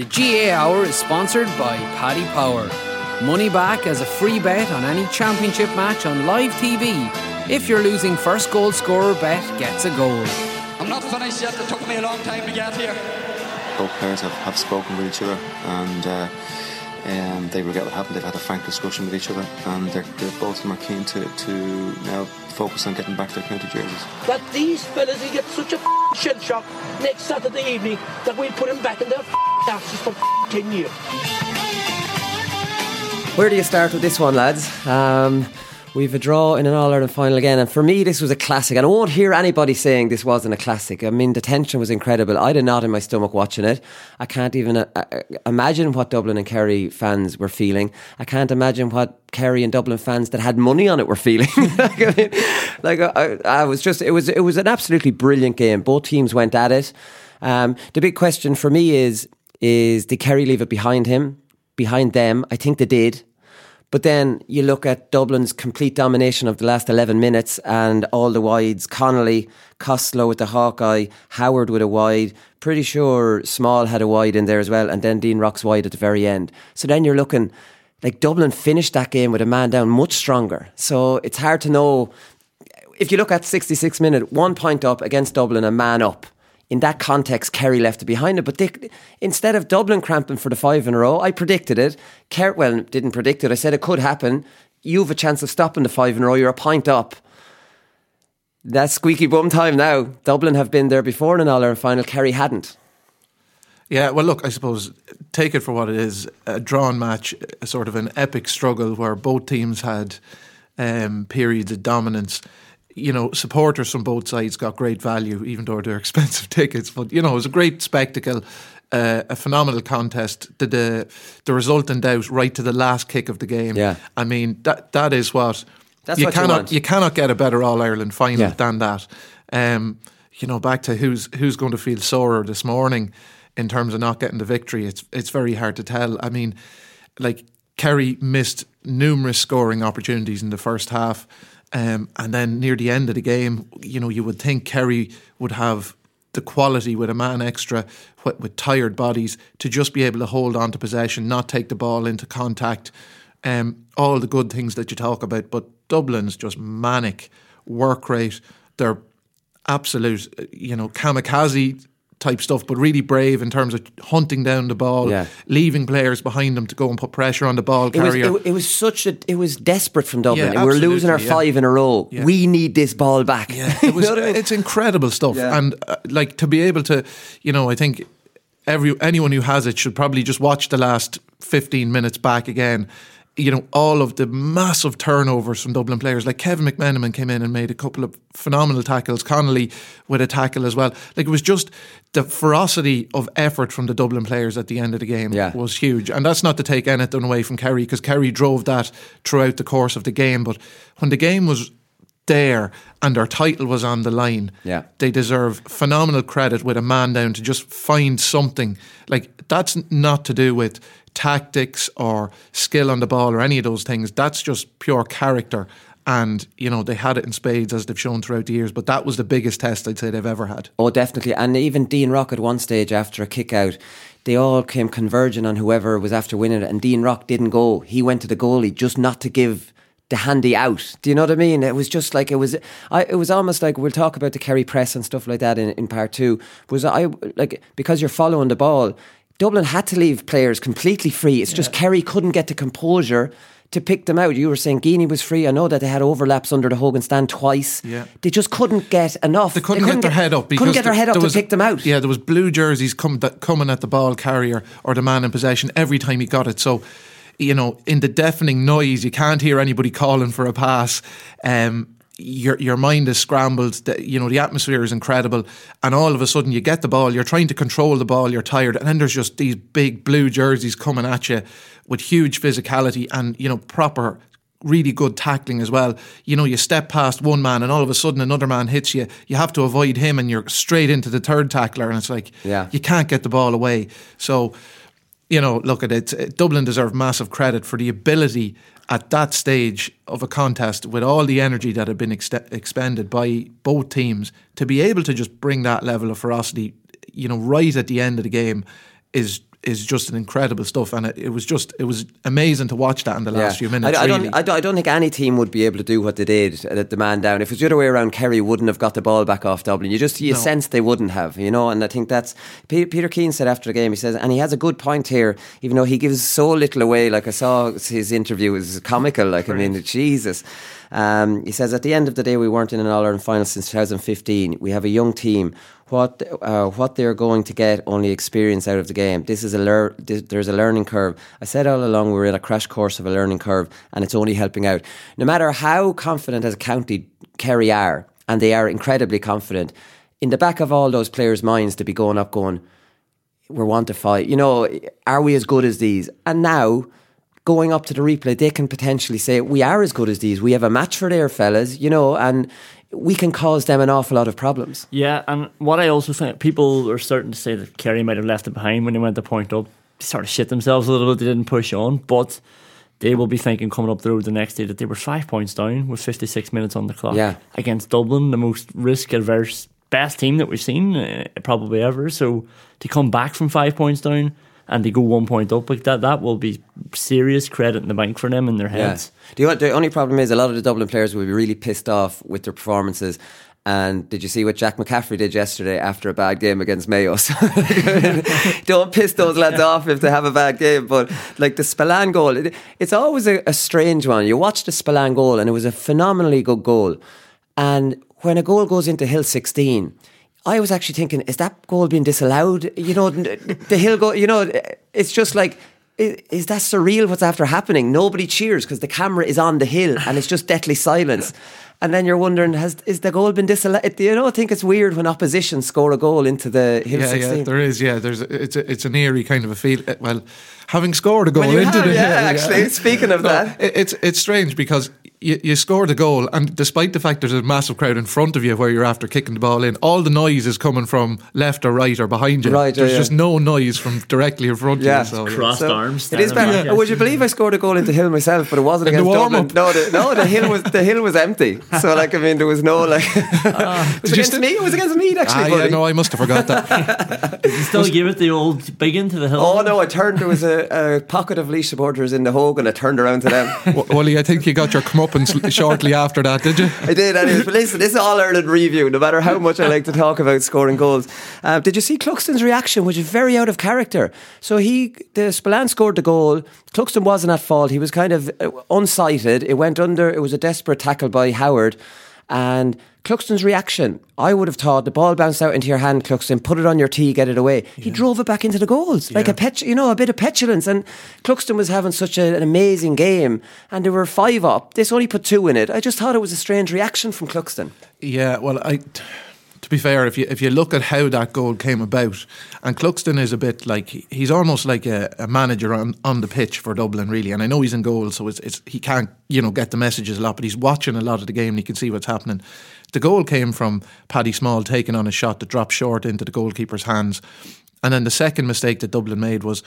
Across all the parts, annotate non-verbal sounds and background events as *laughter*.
The GAA Hour is sponsored by Paddy Power. Money back as a free bet on any championship match on live TV. If you're losing first goal scorer bet gets a goal. I'm not finished yet. It took me a long time to get here. Both players have, have spoken with each other and uh, um, they regret what happened. They've had a frank discussion with each other and they're, they're both of them are keen to, to now focus on getting back their county jerseys. That these fellas will get such a shell shock next Saturday evening that we'll put them back in their asses for 10 years. Where do you start with this one, lads? Um, we've a draw in an All Ireland final again, and for me, this was a classic. And I won't hear anybody saying this wasn't a classic. I mean, the tension was incredible. I had a knot in my stomach watching it. I can't even uh, uh, imagine what Dublin and Kerry fans were feeling. I can't imagine what Kerry and Dublin fans that had money on it were feeling. *laughs* like, I, mean, like I, I was just, it was, it was an absolutely brilliant game. Both teams went at it. Um, the big question for me is, is did Kerry leave it behind him, behind them? I think they did. But then you look at Dublin's complete domination of the last 11 minutes and all the wides. Connolly, Costello with the Hawkeye, Howard with a wide. Pretty sure Small had a wide in there as well. And then Dean Rocks wide at the very end. So then you're looking like Dublin finished that game with a man down much stronger. So it's hard to know. If you look at 66 minute, one point up against Dublin, a man up in that context, Kerry left it behind it. But they, instead of Dublin cramping for the five in a row, I predicted it. Kerry, well, didn't predict it. I said it could happen. You have a chance of stopping the five in a row. You're a point up. That's squeaky bum time now. Dublin have been there before in an All Ireland final. Kerry hadn't. Yeah, well, look, I suppose take it for what it is a drawn match, a sort of an epic struggle where both teams had um, periods of dominance you know, supporters from both sides got great value, even though they're *laughs* expensive tickets. But you know, it was a great spectacle, uh, a phenomenal contest. The, the the result in doubt right to the last kick of the game. Yeah, I mean that that is what That's you what you cannot want. you, cannot get a better All Ireland final Yeah. than that. Um, you know, back to who's who's going to feel sorer this morning in terms of not getting the victory. It's it's very hard to tell. I mean, like Kerry missed numerous scoring opportunities in the first half. Um, and then near the end of the game, you know, you would think Kerry would have the quality with a man extra, with, tired bodies, to just be able to hold on to possession, not take the ball into contact, um, all the good things that you talk about. But Dublin's just manic work rate. They're absolute, uh, you know, kamikaze type stuff, but really brave in terms of hunting down the ball, Yeah. leaving players behind them to go and put pressure on the ball It was, carrier. it, it was such a it was desperate from Dublin. Yeah, We're losing our yeah. five in a row. Yeah. We need this ball back. Yeah, *laughs* it was, You know what I mean? it's incredible stuff, Yeah. and uh, like to be able to, you know, I think every anyone who has it should probably just watch the last fifteen minutes back again. You know, all of the massive turnovers from Dublin players, like Kevin McMenamin came in and made a couple of phenomenal tackles. Connolly with a tackle as well. Like it was just the ferocity of effort from the Dublin players at the end of the game Yeah. was huge, and that's not to take anything away from Kerry because Kerry drove that throughout the course of the game. But when the game was there and their title was on the line, Yeah. they deserve phenomenal credit with a man down to just find something. Like that's not to do with tactics or skill on the ball or any of those things. That's just pure character. And you know they had it in spades as they've shown throughout the years. But that was the biggest test I'd say they've ever had. Oh, definitely. And even Dean Rock at one stage after a kick out, they all came converging on whoever was after winning it. And Dean Rock didn't go. He went to the goalie just not to give the handy out. Do you know what I mean? It was just like it was. I, it was almost like we'll talk about the Kerry press and stuff like that in, in part two. Was I like because you're following the ball? Dublin had to leave players completely free. It's just Kerry couldn't get the composure to pick them out. You were saying Geaney was free. I know that they had overlaps under the Hogan stand twice. Yeah. They just couldn't get enough. They couldn't, get their head up. Couldn't get their head up to was- pick them out. Yeah, there was blue jerseys come, that, coming at the ball carrier or the man in possession every time he got it. So, you know, in the deafening noise, you can't hear anybody calling for a pass. Um, your your mind is scrambled. The, you know, the atmosphere is incredible, and all of a sudden you get the ball. You're trying to control the ball. You're tired, and then there's just these big blue jerseys coming at you with huge physicality and you know proper really good tackling as well. You know, you step past one man and all of a sudden another man hits you. You have to avoid him and you're straight into the third tackler and it's like Yeah. you can't get the ball away. So, you know, look at it. Dublin deserve massive credit for the ability at that stage of a contest with all the energy that had been ext- expended by both teams to be able to just bring that level of ferocity, you know, right at the end of the game is is just an incredible stuff and it, it was just it was amazing to watch that in the last few minutes I, I really. don't, I, don't, I don't think any team would be able to do what they did at the man down. If it was the other way around, Kerry wouldn't have got the ball back off Dublin. You just you No. sense they wouldn't have, you know. And I think that's Pe- Peter Keane said after the game. He says, and he has a good point here, even though he gives so little away. Like I saw his interview it was comical. Like I mean, Jesus. Um, he says at the end of the day, we weren't in an All Ireland final since 2015. We have a young team. What uh, what they're going to get only experience out of the game. This is a lear- this, there's a learning curve. I said all along we're in a crash course of a learning curve, and it's only helping out. No matter how confident as a county Kerry are, and they are incredibly confident, in the back of all those players' minds to be going up, going, we're one to fight. You know, are we as good as these? And now, going up to the replay, they can potentially say, we are as good as these. We have a match for their fellas, you know, and we can cause them an awful lot of problems. Yeah, and what I also think people are starting to say that Kerry might have left it behind when they went to point up. They sort of shit themselves a little bit. They didn't push on, but they will be thinking coming up the road the next day that they were five points down with 56 minutes on the clock Yeah. against Dublin, the most risk averse, best team that we've seen uh, probably ever. So to come back from five points down and they go one point up like that, that will be serious credit in the bank for them in their heads. The, the only problem is a lot of the Dublin players will be really pissed off with their performances. And did you see what Jack McCaffrey did yesterday after a bad game against Mayo? *laughs* So, *laughs* don't piss those lads off if they have a bad game. But like the Spillane goal, it, it's always a, a strange one. You watch the Spillane goal, and it was a phenomenally good goal. And when a goal goes into Hill 16, I was actually thinking, is that goal being disallowed? You know, the Hill goal, you know, it's just like, is that surreal what's after happening? Nobody cheers because the camera is on the hill and it's just deathly silence. And then you're wondering, has is the goal been disallowed? Do you know, I think it's weird when opposition score a goal into the Hill yeah, 16. yeah, there is. Yeah, there's a, it's a, it's an eerie kind of a feel. uh, Well, having scored a goal Well, into have, the yeah, hill, actually, speaking of that. it, it's it's strange because you, you scored a goal, and despite the fact there's a massive crowd in front of you where you're after kicking the ball in, all the noise is coming from left or right or behind you. Right, there's yeah. just no noise from directly in front Yeah. of you. So, yeah. Crossed So, arms. It is better. bad. back. Would you believe I scored a goal into Hill myself, but it wasn't In the against Dublin. warm-up? No, the, no, the hill was the hill was empty. So like I mean, there was no like. *laughs* it was Did you against still- me. It was against me actually. Ah, yeah, no, I must have forgot that. *laughs* Did you still give it the old big into the hill. Oh no! I turned. There was a, a pocket of Laois supporters in the Hogan. I turned around to them. W- Wooly, I think you got your shortly after that, did you? I did, anyways. But listen, this is all Ireland review. No matter how much I like to talk about scoring goals, uh, did you see Cluxton's reaction, which is very out of character? So he, the Spillane scored the goal. Cluxton wasn't at fault. He was kind of uh, unsighted. It went under. It was a desperate tackle by Howard, and. Cluxton's reaction, I would have thought the ball bounced out into your hand, Cluxton, put it on your tee, get it away. He drove it back into the goals, like a pet, you know, a bit of petulance. And Cluxton was having such a, an amazing game, and they were five up. This only put two in it. I just thought it was a strange reaction from Cluxton. Yeah, well, I. be fair, if you if you look at how that goal came about, and Cluxton is a bit like he's almost like a, a manager on, on the pitch for Dublin, really. And I know he's in goal, so it's, it's he can't you know get the messages a lot, but he's watching a lot of the game and he can see what's happening. The goal came from Paddy Small taking on a shot that dropped short into the goalkeeper's hands. And then the second mistake that Dublin made was,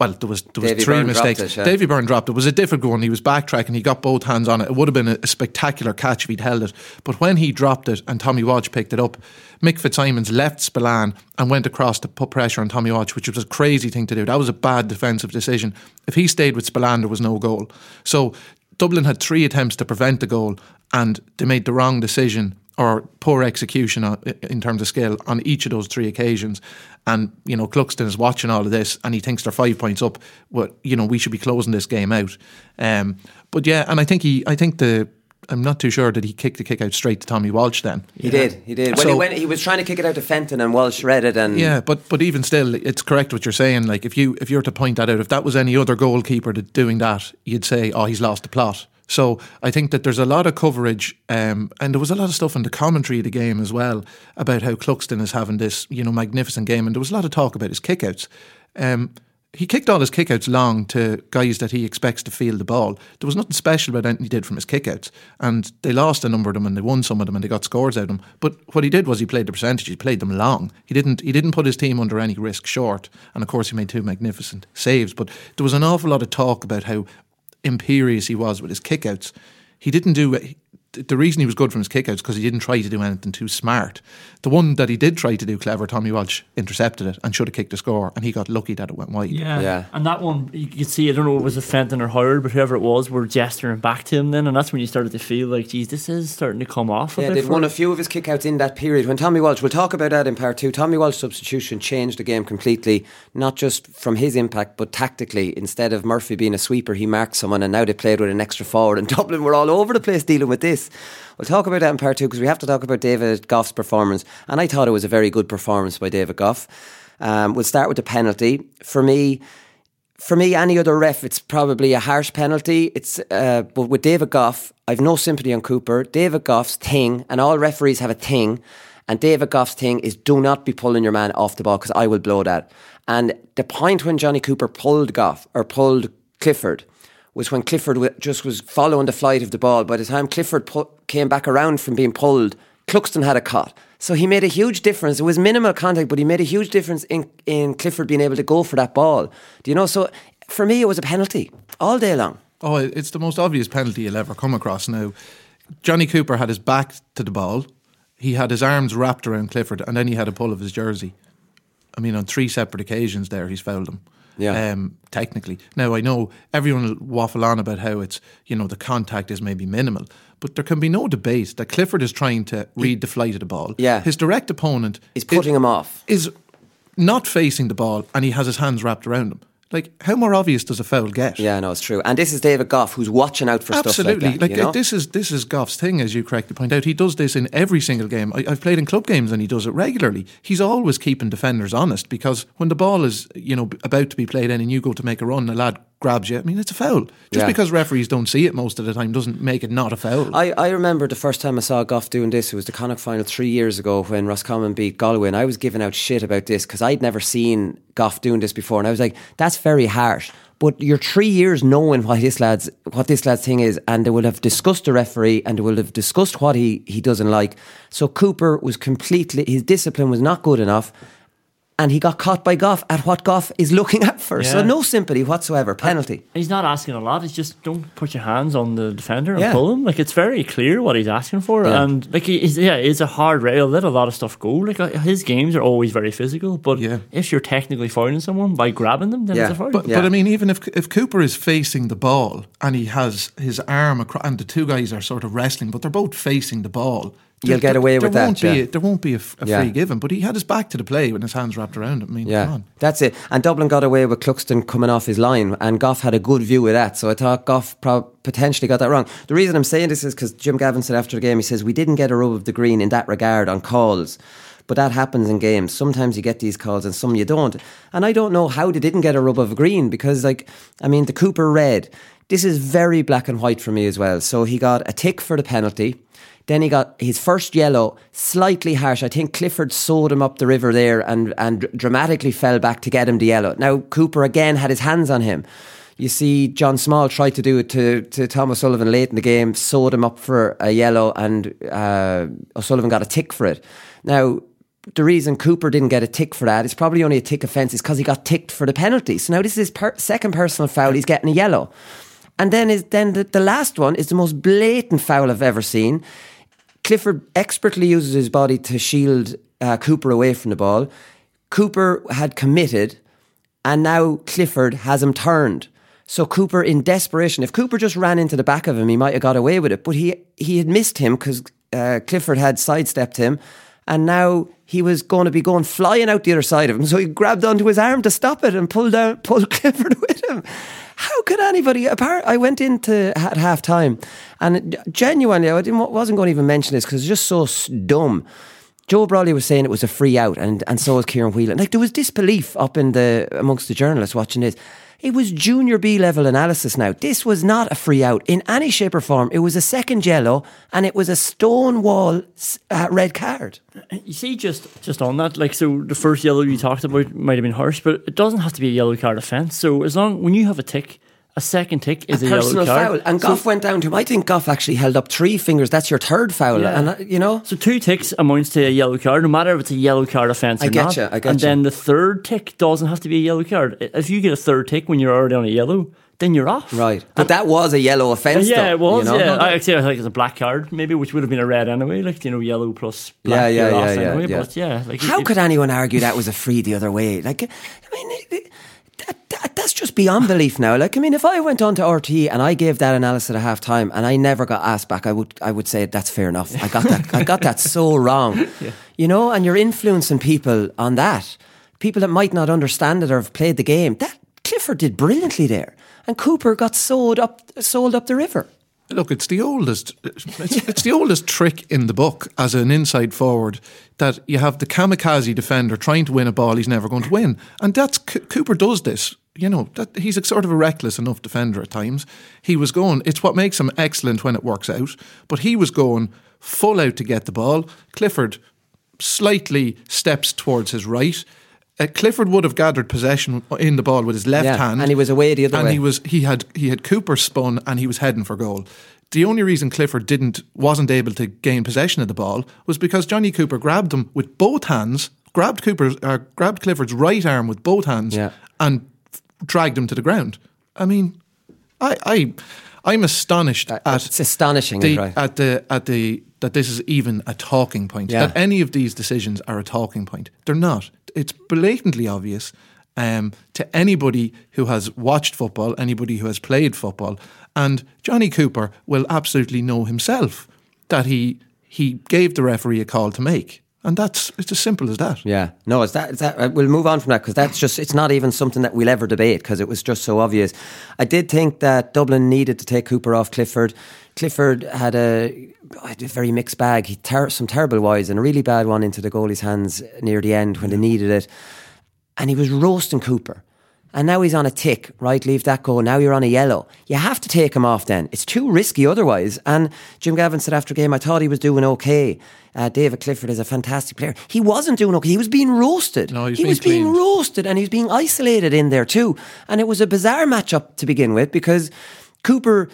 well, there was there was Davy three Byrne mistakes. it, yeah. Davy Byrne dropped it. It was a difficult one. He was backtracking. He got both hands on it. It would have been a, a spectacular catch if he'd held it. But when he dropped it and Tommy Walsh picked it up, Mick Fitzsimons left Spillane and went across to put pressure on Tommy Walsh, which was a crazy thing to do. That was a bad defensive decision. If he stayed with Spillane, there was no goal. So Dublin had three attempts to prevent the goal, and they made the wrong decision or poor execution in terms of skill on each of those three occasions. And you know, Cluxton is watching all of this, and he thinks they're five points up. But you know, we should be closing this game out. Um, but yeah, and I think he, I think the. I'm not too sure that he kicked the kick out straight to Tommy Walsh then. He did, he did. When So- he went, he was trying to kick it out to Fenton, and Walsh read it, and Yeah, but but even still, it's correct what you're saying. Like if you if you were to point that out, if that was any other goalkeeper that doing that, you'd say, oh, he's lost the plot. So I think that there's a lot of coverage, um, and there was a lot of stuff in the commentary of the game as well about how Cluxton is having this you know magnificent game, and there was a lot of talk about his kickouts. Um, he kicked all his kickouts long to guys that he expects to field the ball. There was nothing special about anything he did from his kickouts. And they lost a number of them and they won some of them and they got scores out of them. But what he did was he played the percentage, he played them long. He didn't he didn't put his team under any risk short. And of course he made two magnificent saves. But there was an awful lot of talk about how imperious he was with his kickouts. He didn't do the reason he was good from his kickouts because he didn't try to do anything too smart. The one that he did try to do clever, Tommy Walsh intercepted it and should have kicked the score, and he got lucky that it went wide. Yeah. yeah. And that one, you could see, I don't know if it was a Fenton or Howard, but whoever it was, were gesturing back to him then. And that's when you started to feel like, geez, this is starting to come off. a Yeah, they'd for won a few of his kickouts in that period. When Tommy Walsh, we'll talk about that in part two. Tommy Walsh's substitution changed the game completely, not just from his impact, but tactically. Instead of Murphy being a sweeper, he marked someone, and now they played with an extra forward. And *laughs* Dublin were all over the place dealing with this. We'll talk about that in part two because we have to talk about David Gough's performance. And I thought it was a very good performance by David Gough. Um, we'll start with the penalty. For me, for me, any other ref, it's probably a harsh penalty. It's uh, but with David Gough, I've no sympathy on Cooper. David Gough's thing, and all referees have a thing, and David Gough's thing is do not be pulling your man off the ball because I will blow that. And the point when Johnny Cooper pulled Gough or pulled Clifford was when Clifford just was following the flight of the ball. By the time Clifford pu- came back around from being pulled, Cluxton had a cut. So he made a huge difference. It was minimal contact, but he made a huge difference in, in Clifford being able to go for that ball. Do you know? So for me, it was a penalty all day long. Oh, it's the most obvious penalty you'll ever come across now. Johnny Cooper had his back to the ball. He had his arms wrapped around Clifford, and then he had a pull of his jersey. I mean, on three separate occasions there, he's fouled him. Yeah. Um, technically. Now, I know everyone will waffle on about how it's, you know, the contact is maybe minimal, but there can be no debate that Clifford is trying to read the flight of the ball. Yeah. His direct opponent is putting him off. is not facing the ball, and he has his hands wrapped around him. Like, how more obvious does a foul get? Yeah, no, it's true. And this is David Gough who's watching out for Absolutely, stuff like that. you know? this is this is Gough's thing, as you correctly point out. He does this in every single game. I, I've played in club games, and he does it regularly. He's always keeping defenders honest because when the ball is you know about to be played in, and you go to make a run, the lad grabs you. I mean, it's a foul. Just Yeah. because referees don't see it most of the time doesn't make it not a foul. I, I remember the first time I saw Gough doing this. It was the Connacht final three years ago when Roscommon beat Galway, and I was giving out shit about this because I'd never seen Gough doing this before, and I was like, "That's very harsh." But you're three years knowing what this lad's what this lad's thing is, and they will have discussed the referee, and they will have discussed what he he doesn't like. So Cooper was completely his discipline was not good enough. And he got caught by Gough at what Gough is looking at for. So no sympathy whatsoever. Penalty. He's not asking a lot. It's just don't put your hands on the defender and Yeah. pull him. Like it's very clear what he's asking for, Yeah. and like he's, yeah, it's a hard rail. Let a lot of stuff go. Like uh, his games are always very physical, but Yeah. if you're technically fouling someone by grabbing them, then Yeah. it's a foul. But, Yeah. but I mean, even if if Cooper is facing the ball and he has his arm across, and the two guys are sort of wrestling, but they're both facing the ball, You'll get away with there that, Won't yeah. a, there won't be a, f- a Yeah. free given, but he had his back to the play when his hands wrapped around him. I mean, come Yeah, on. that's it. And Dublin got away with Cluxton coming off his line, and Gough had a good view of that. So I thought Gough prob- potentially got that wrong. The reason I'm saying this is because Jim Gavin said after the game, he says, We didn't get a rub of the green in that regard on calls. But that happens in games. Sometimes you get these calls and some you don't. And I don't know how they didn't get a rub of green because, like, I mean, the Cooper red, this is very black and white for me as well. So he got a tick for the penalty. Then he got his first yellow, slightly harsh. I think Clifford sawed him up the river there and, and dramatically fell back to get him the yellow. Now, Cooper again had his hands on him. You see, John Small tried to do it to, to Thomas Sullivan late in the game, sawed him up for a yellow, and uh, O'Sullivan got a tick for it. Now, the reason Cooper didn't get a tick for that is probably only a tick offence is because he got ticked for the penalty. So now this is his per- second personal foul. He's getting a yellow. And then is then the, the last one is the most blatant foul I've ever seen. Clifford expertly uses his body to shield uh, Cooper away from the ball. Cooper had committed, and now Clifford has him turned. So Cooper, in desperation, if Cooper just ran into the back of him, he might have got away with it. But he he had missed him because uh, Clifford had sidestepped him, and now he was going to be going flying out the other side of him. So he grabbed onto his arm to stop it and pulled down, pulled *laughs* Clifford with him. How could anybody? Apart, I went into at half time, and genuinely, I didn't, wasn't going to even mention this because it's just so dumb. Joe Brolly was saying it was a free out, and, and so was Ciarán Whelan. Like there was disbelief up in the amongst the journalists watching this. It was junior B level analysis now. This was not a free out in any shape or form. It was a second yellow, and it was a stonewall uh, red card. You see, just just on that, like, so the first yellow you talked about might have been harsh, but it doesn't have to be a yellow card offence. So as long when you have a tick, a second tick is a, a yellow personal card. foul. And So- Gough went down to him. I think Gough actually held up three fingers. That's your third foul. Yeah. And, uh, you know, So two ticks amounts to a yellow card, no matter if it's a yellow card offence or I get not. you, I get and you. then the third tick doesn't have to be a yellow card. If you get a third tick when you're already on a yellow, then you're off. right. But that was a yellow offence. yeah, though, it was. you know? Yeah, I actually I think it's a black card, maybe, which would have been a red anyway. Like you know, yellow plus black. Yeah, yeah, yeah, yeah, anyway, yeah. But yeah, like How it- could anyone argue that was a free the other way? Like, I mean, it- it- that's just beyond belief now. Like, I mean, if I went on to RT and I gave that analysis at half time and I never got asked back, I would I would say that's fair enough. I got that I got that so wrong. *laughs* You know, and you're influencing people on that. People that might not understand it or have played the game. That Clifford did brilliantly there. And Cooper got sold up sold up the river. Look, it's the oldest. It's, it's the oldest trick in the book as an inside forward that you have the kamikaze defender trying to win a ball he's never going to win, and that's C- Cooper does this. You know that he's a sort of a reckless enough defender at times. He was going. It's what makes him excellent when it works out. But he was going full out to get the ball. Clifford slightly steps towards his right. Uh, Clifford would have gathered possession in the ball with his left Yeah, hand, and he was away the other and way. And he was he had he had Cooper spun and he was heading for goal. The only reason Clifford didn't wasn't able to gain possession of the ball was because Johnny Cooper grabbed him with both hands, grabbed Cooper's uh, grabbed Clifford's right arm with both hands, Yeah. and dragged him to the ground. I mean, I I I'm astonished at it's astonishing, the, right? at the at the that this is even a talking point. Yeah. That any of these decisions are a talking point. They're not. It's blatantly obvious um, to anybody who has watched football, anybody who has played football, and Johnny Cooper will absolutely know himself that he he gave the referee a call to make, and that's it's as simple as that. Yeah, no, it's that. It's that uh, we'll move on from that because that's just. It's not even something that we'll ever debate because it was just so obvious. I did think that Dublin needed to take Cooper off Clifford. Clifford had a, a very mixed bag. He ter- some terrible wides and a really bad one into the goalie's hands near the end when they needed it, and he was roasting Cooper. And now he's on a tick, right? Leave that go. Now you're on a yellow. You have to take him off then. It's too risky otherwise. And Jim Gavin said after game, I thought he was doing okay. Uh, David Clifford is a fantastic player. He wasn't doing okay. He was being roasted. No, he was he being was being roasted and he was being isolated in there too. And it was a bizarre matchup to begin with because Cooper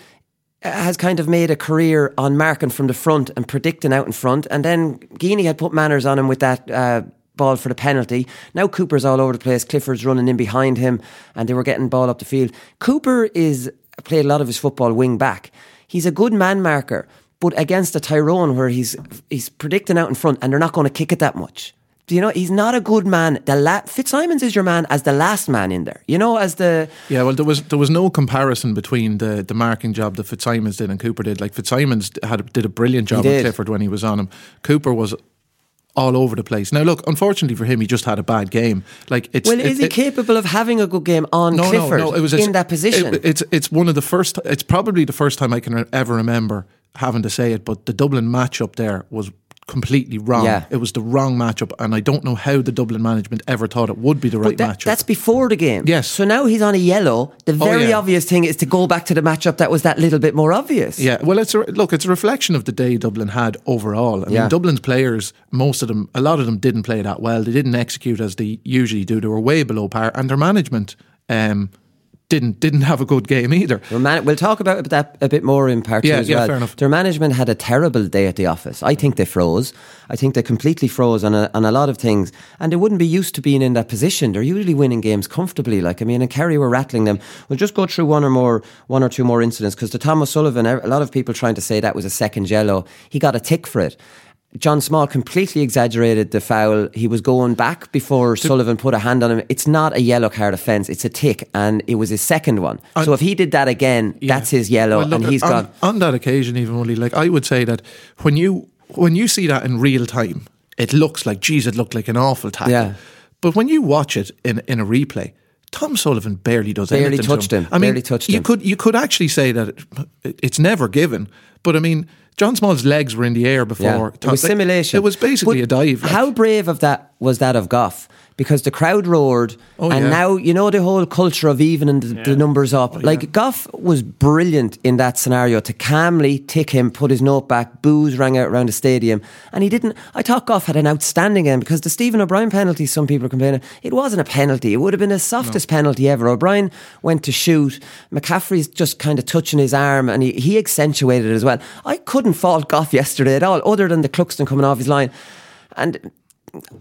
has kind of made a career on marking from the front and predicting out in front. And then Geaney had put manners on him with that uh, ball for the penalty. Now Cooper's all over the place. Clifford's running in behind him and they were getting ball up the field. Cooper is played a lot of his football wing back. He's a good man marker, but against a Tyrone where he's he's predicting out in front and they're not going to kick it that much. Do you know he's not a good man? The la- Fitzsimons is your man as the last man in there. You know, as the Yeah, well, there was there was no comparison between the, the marking job that Fitzsimons did and Cooper did. Like Fitzsimons had did a brilliant job with. Clifford when he was on him. Cooper was all over the place. Now, look, unfortunately for him, he just had a bad game. Like it's well, it- is he it- capable of having a good game on no, Clifford no, no. It was in that position? it- it's it's one of the first. It's probably the first time I can ever remember having to say it. But the Dublin match up there was completely wrong. Yeah. It was the wrong matchup, and I don't know how the Dublin management ever thought it would be the right that- matchup. that's before the game. Yes. So now he's on a yellow. The Oh, very yeah. obvious thing is to go back to the matchup that was that little bit more obvious. Yeah, well, it's a, look. It's a reflection of the day Dublin had overall. I Yeah. mean, Dublin's players, most of them, a lot of them didn't play that well. They didn't execute as they usually do. They were way below par, and their management um, didn't didn't have a good game either. Man- we'll talk about that a bit more in part Yeah, two as yeah, well. fair enough. Their management had a terrible day at the office. I think they froze. I think they completely froze on a, on a lot of things, and they wouldn't be used to being in that position. They're usually winning games comfortably. Like I mean, and Kerry were rattling them. We'll just go through one or more, one or two more incidents because the Thomas Sullivan. A lot of people trying to say that was a second yellow. He got a tick for it. John Small completely exaggerated the foul. He was going back before Sullivan put a hand on him. It's not a yellow card offence, it's a tick, and it was his second one. so if he did that again, that's his yellow, Well, look, and he's on, gone. on that occasion. Even only like I would say that when you when you see that in real time, it looks like geez, it looked like an awful tackle. Yeah. But when you watch it in in a replay. Tom Sullivan barely does Barely anything. to touched him. I mean, Barely touched you him. could you could actually say that it, it's never given. But I mean, John Small's legs were in the air before. Yeah, it was simulation. It was basically But a dive. like. How brave of that was that of Gough? Because the crowd roared, Oh, and yeah. now you know the whole culture of evening the, the numbers up. Oh, like Gough was brilliant in that scenario to calmly tick him, put his note back. Boos rang out around the stadium, and he didn't. I thought Gough had an outstanding game because the Stephen O'Brien penalty. Some people are complaining it wasn't a penalty. It would have been the softest penalty ever. O'Brien went to shoot. McCaffrey's just kind of touching his arm, and he, he accentuated it as well. I couldn't fault Gough yesterday at all, other than the Cluxton coming off his line, and.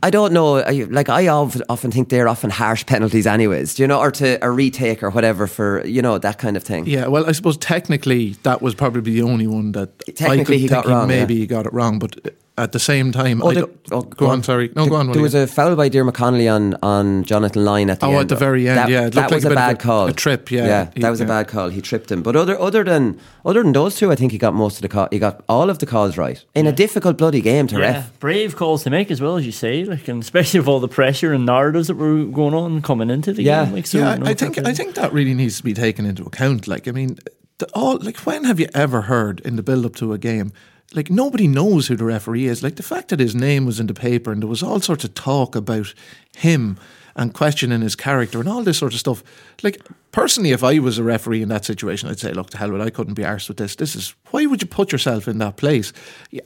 I don't know. I, like I often, think they're often harsh penalties, anyways. Do you know, or to a retake or whatever for you know that kind of thing. Yeah, well, I suppose technically that was probably the only one that I Technically could he think got wrong, Maybe yeah. he got it wrong, but at the same time, Oh, I the- oh, go on. Sorry, no, The- go on. There Willie. was a foul by Diarmuid Connolly on, on Jonathan Lyne at the Oh, end. at the very end, That, yeah, it that looked like was a a, bad a- call. a trip, yeah. yeah, He- that was a bad call. He tripped him, but other other than other than those two, I think he got most of the call. He got all of the calls right in a difficult bloody game to Yeah, ref. brave calls to make as well as you say, like, and especially with all the pressure and narratives that were going on coming into the Yeah. game. Like, so, yeah, no, I, I think fair I think that really needs to be taken into account. Like, I mean, the, all like when have you ever heard in the build up to a game? Like nobody knows who the referee is. Like the fact that his name was in the paper and there was all sorts of talk about him and questioning his character and all this sort of stuff. Like personally, if I was a referee in that situation, I'd say, look, to hell with it, I couldn't be arsed with this. This is why would you put yourself in that place?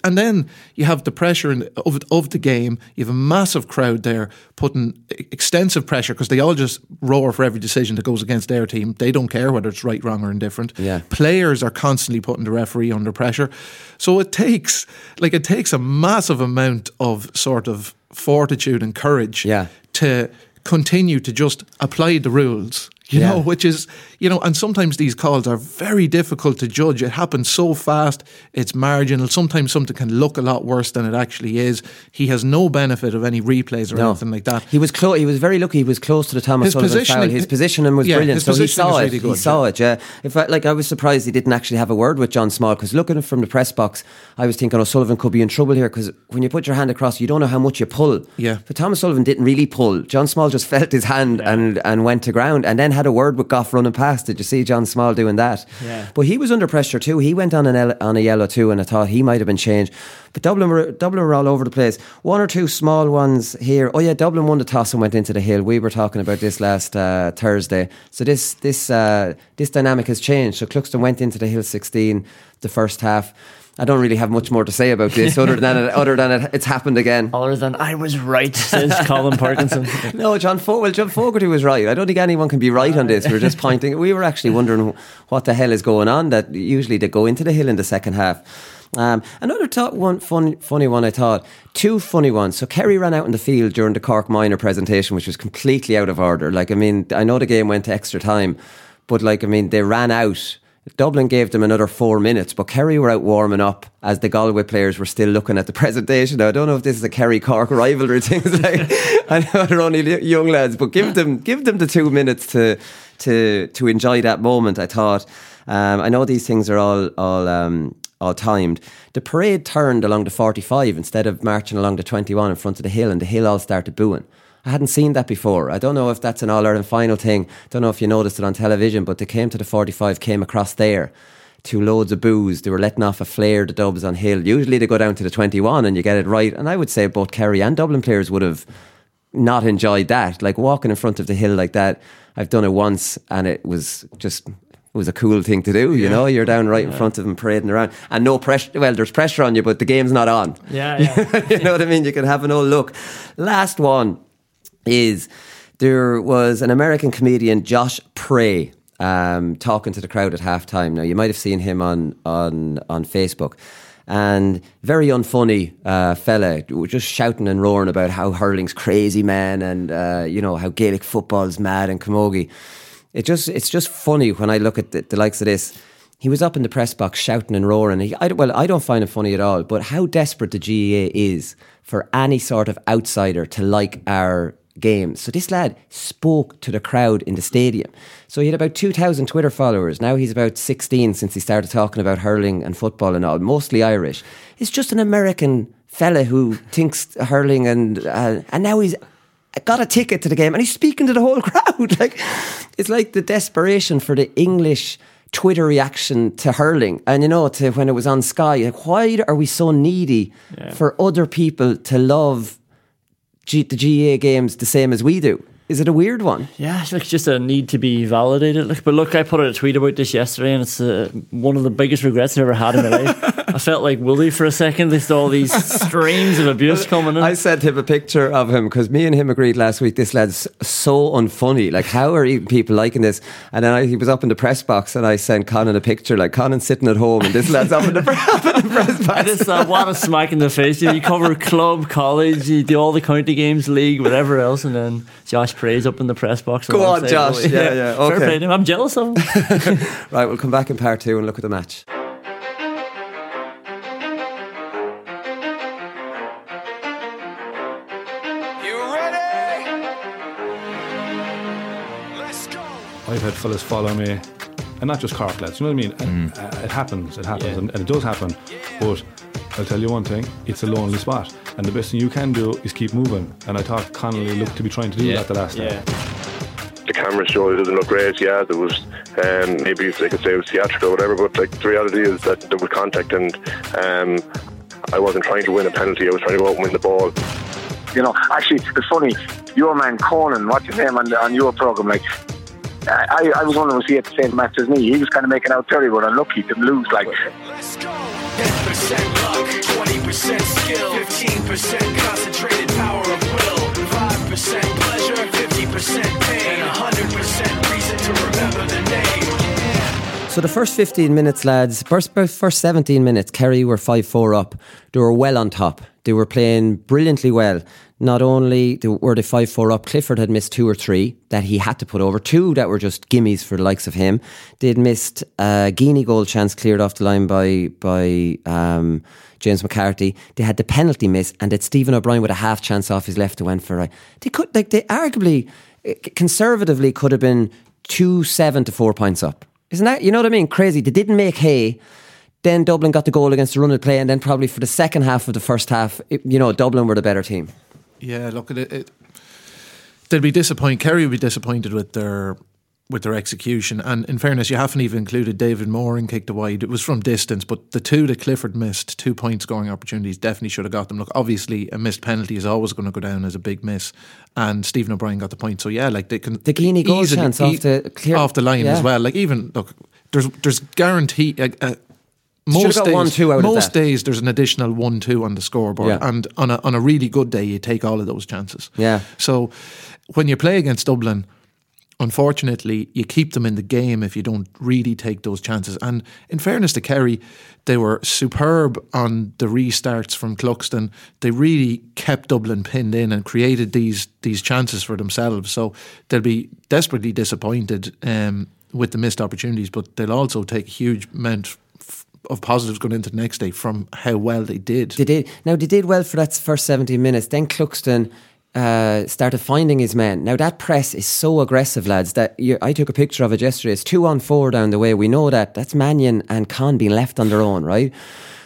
And then you have the pressure in, of of the game. You have a massive crowd there putting extensive pressure because they all just roar for every decision that goes against their team. They don't care whether it's right, wrong, or indifferent. Yeah. Players are constantly putting the referee under pressure. So it takes like it takes a massive amount of sort of fortitude and courage Yeah. to continue to just apply the rules. You Yeah. know, which is, you know, and sometimes these calls are very difficult to judge. It happens so fast, it's marginal. Sometimes something can look a lot worse than it actually is. He has no benefit of any replays or No. anything like that. He was close. He was very lucky. He was close to the Thomas His Sullivan foul. His positioning was yeah, brilliant. So he saw it. really he good, saw it. Yeah. If I, like I was surprised he didn't actually have a word with John Small because looking from the press box, I was thinking oh, O'Sullivan could be in trouble here because when you put your hand across, you don't know how much you pull. Yeah. But Thomas Sullivan didn't really pull. John Small just felt his hand and and went to ground and then had a word with Gough running past. Did you see John Small doing that? Yeah. But he was under pressure too. He went on an on a yellow too, and I thought he might have been changed. But Dublin were Dublin were all over the place. One or two small ones here. Oh yeah, Dublin won the toss and went into the hill. We were talking about this last uh, Thursday. So this this uh, this dynamic has changed. So Cluxton went into the hill sixteen the first half. I don't really have much more to say about this, other than it, other than it, it's happened again. Other than I was right, says *laughs* Colm Parkinson. *laughs* No, John Fo- well, John Fogarty was right. I don't think anyone can be right on this. We're just pointing. We were actually wondering what the hell is going on. That usually they go into the hill in the second half. Um, another thought, one fun, funny one. I thought two funny ones. So Kerry ran out in the field during the Cork minor presentation, which was completely out of order. Like I mean, I know the game went to extra time, but like I mean, they ran out. Dublin gave them another four minutes, but Kerry were out warming up as the Galway players were still looking at the *laughs* presentation. Now, I don't know if this is a Kerry Cork rivalry things *laughs* like I know they're only young lads, but give them give them the two minutes to to to enjoy that moment. I thought. Um, I know these things are all all um, all timed. The parade turned along the forty five instead of marching along the twenty one in front of the hill, and the hill all started booing. I hadn't seen that before. I don't know if that's an All Ireland final thing. Don't know if you noticed it on television, but they came to the 45, came across there. to loads of booze. They were letting off a flare the dubs on Hill. Usually they go down to the 21 and you get it right. And I would say both Kerry and Dublin players would have not enjoyed that. Like walking in front of the hill like that. I've done it once and it was just it was a cool thing to do, you know. You're down right in front of them parading around, and no pressure. Well, there's pressure on you, but the game's not on. Yeah, *laughs* yeah. you know what I mean. You can have an old look. Last one is there was an American comedian, Josh Pray, um, talking to the crowd at halftime. Now you might have seen him on on on Facebook. And very unfunny uh, fella, just shouting and roaring about how hurling's crazy, man, and uh, you know how Gaelic football's mad and camogie. It just it's just funny when I look at the, the likes of this. He was up in the press box shouting and roaring. He, I, well, I don't find it funny at all. But how desperate the GAA is for any sort of outsider to like our game. So this lad spoke to the crowd in the stadium. So he had about 2,000 Twitter followers. Now he's about 16 since he started talking about hurling and football and all, mostly Irish. He's just an American fella who thinks hurling and uh, and now he's got a ticket to the game and he's speaking to the whole *laughs* crowd. like it's like the desperation for the English Twitter reaction to hurling, and you know, to when it was on Sky. Like, why are we so needy Yeah. for other people to love G- the GAA games the same as we do? Is it a weird one? Yeah, it's like just a need to be validated. Like, but look, I put out a tweet about this yesterday, and it's uh, one of the biggest regrets I've ever had in my life. *laughs* I felt like Willie for a second. They saw all these streams of abuse *laughs* coming in. I sent him a picture of him because me and him agreed last week. This lad's so unfunny. Like, how are even people liking this? And then I, he was up in the press box, and I sent Conan a picture, like Conan sitting at home, and this lad's up in the, *laughs* up in the press box. I just uh, what a smack in the face. You, know, you cover club, college, you do all the county games, league, whatever else, and then Josh Pray's up in the press box. Go on, Josh. Willie. Yeah, yeah, Fair okay. play to him. I'm jealous of him. *laughs* *laughs* right, we'll come back in part two and look at the match. I've had fellas follow me, and not just Cork lads. You know what I mean? And, uh, it happens. It happens, Yeah. and, and it does happen. But I'll tell you one thing: it's a lonely spot, and the best thing you can do is keep moving. And I thought Connolly looked to be trying to do Yeah. that the last Yeah. time. the camera show it doesn't look great. Yeah, there was um, maybe they could say it was theatrical or whatever, but like the reality is that there was contact, and um, I wasn't trying to win a penalty. I was trying to go out and win the ball. You know, actually, it's funny. Your man Conan, what's his name on, on your program? Like, I, I was wondering was he at the same match as me? He was kind of making out very but unlucky to lose. Like, 10% luck, 20% skill, 15% concentrated power of will, 5% pleasure, 50% pain, and 100% reason to remember. So the first 15 minutes, lads, first, first 17 minutes, Kerry were 5 4 up. They were well on top. They were playing brilliantly well. Not only were they 5 4 up, Clifford had missed two or three that he had to put over, two that were just gimmies for the likes of him. They'd missed a Geaney goal chance cleared off the line by, by um, James McCarthy. They had the penalty miss, and that Stephen O'Brien with a half chance off his left to went for right. They could, like, they arguably, eh, conservatively, could have been two seven to four points up. Isn't that, you know what I mean? Crazy. They didn't make hay. Then Dublin got the goal against the run of play, and then probably for the second half of the first half, it, you know, Dublin were the better team. Yeah, look at it. it they'd be disappointed. Kerry would be disappointed with their with their execution. And in fairness, you haven't even included David Moran kicked wide. It was from distance, but the two that Clifford missed, two point scoring opportunities, definitely should have got them. Look, obviously, a missed penalty is always going to go down as a big miss, and Stephen O'Brien got the point. So yeah, like they can The Geaney goal chance off the clear- off the line yeah. as well. Like even look, there's there's guarantee. Uh, uh, most days, one, two out of most days there's an additional one two on the scoreboard, Yeah. and on a on a really good day you take all of those chances. Yeah. So when you play against Dublin, unfortunately, you keep them in the game if you don't really take those chances. And in fairness to Kerry, they were superb on the restarts from Cluxton. They really kept Dublin pinned in and created these these chances for themselves. So they'll be desperately disappointed um, with the missed opportunities, but they'll also take a huge amount of positives going into the next day from how well they did. They did. Now they did well for that first seventy minutes. Then Cluxton uh, started finding his men. Now that press is so aggressive, lads. That I took a picture of it yesterday. It's two on four down the way. We know that. That's Mannion and Con being left on their own, right?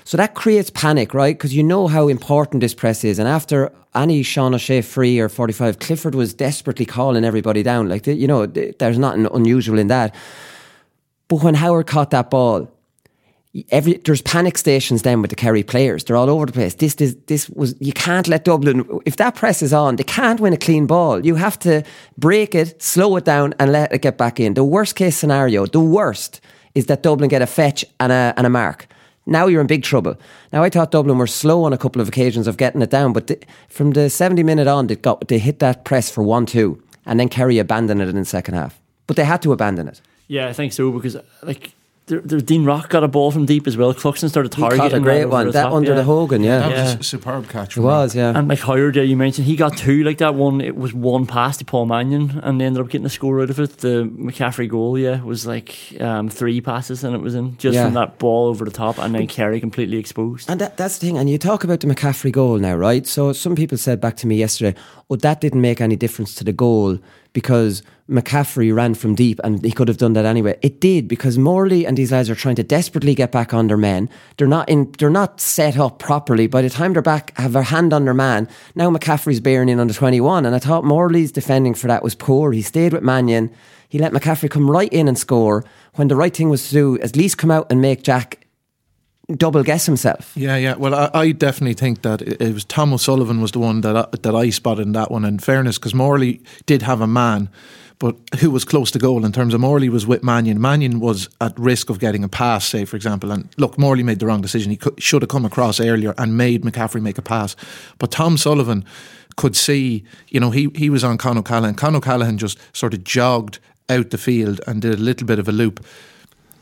So that creates panic, right? Because you know how important this press is. And after any Sean O'Shea free or 45, Clifford was desperately calling everybody down. Like, you know, there's nothing unusual in that. But when Howard caught that ball, Every there's panic stations then with the Kerry players. They're all over the place. This, this this was you can't let Dublin if that press is on. They can't win a clean ball. You have to break it, slow it down, and let it get back in. The worst case scenario, the worst, is that Dublin get a fetch and a and a mark. Now you're in big trouble. Now I thought Dublin were slow on a couple of occasions of getting it down, but from the 70 minute on, they got they hit that press for one two, and then Kerry abandoned it in the second half. But they had to abandon it. Yeah, I think so because like there, there, Dean Rock got a ball from deep as well. Cluxton started He targeting caught a that great one. That top, under yeah. the Hogan, yeah. That was Yeah. a superb catch. It was, yeah. And like Howard, yeah, you mentioned he got two like that one. It was one pass to Paul Mannion, and they ended up getting a score out of it. The McCaffrey goal, yeah, was like um, three passes, and it was in just Yeah. from that ball over the top, and then Kerry completely exposed. And that, that's the thing. And you talk about the McCaffrey goal now, right? So some people said back to me yesterday, oh, that didn't make any difference to the goal because McCaffrey ran from deep and he could have done that anyway. It did because Morley and these lads are trying to desperately get back on their men. They're not in. They're not set up properly. By the time they're back, have their hand on their man. Now McCaffrey's bearing in on the twenty-one, and I thought Morley's defending for that was poor. He stayed with Mannion. He let McCaffrey come right in and score when the right thing was to do. At least come out and make Jack double guess himself. Yeah, yeah. Well, I, I definitely think that it, was Tom O'Sullivan was the one that I, that I spotted in that one. In fairness, because Morley did have a man, but who was close to goal in terms of Morley was with Mannion. Mannion was at risk of getting a pass, say for example. And look, Morley made the wrong decision. He could, should have come across earlier and made McCaffrey make a pass. But Tom Sullivan could see, you know, he he was on Con O'Callaghan. Con O'Callaghan just sort of jogged out the field and did a little bit of a loop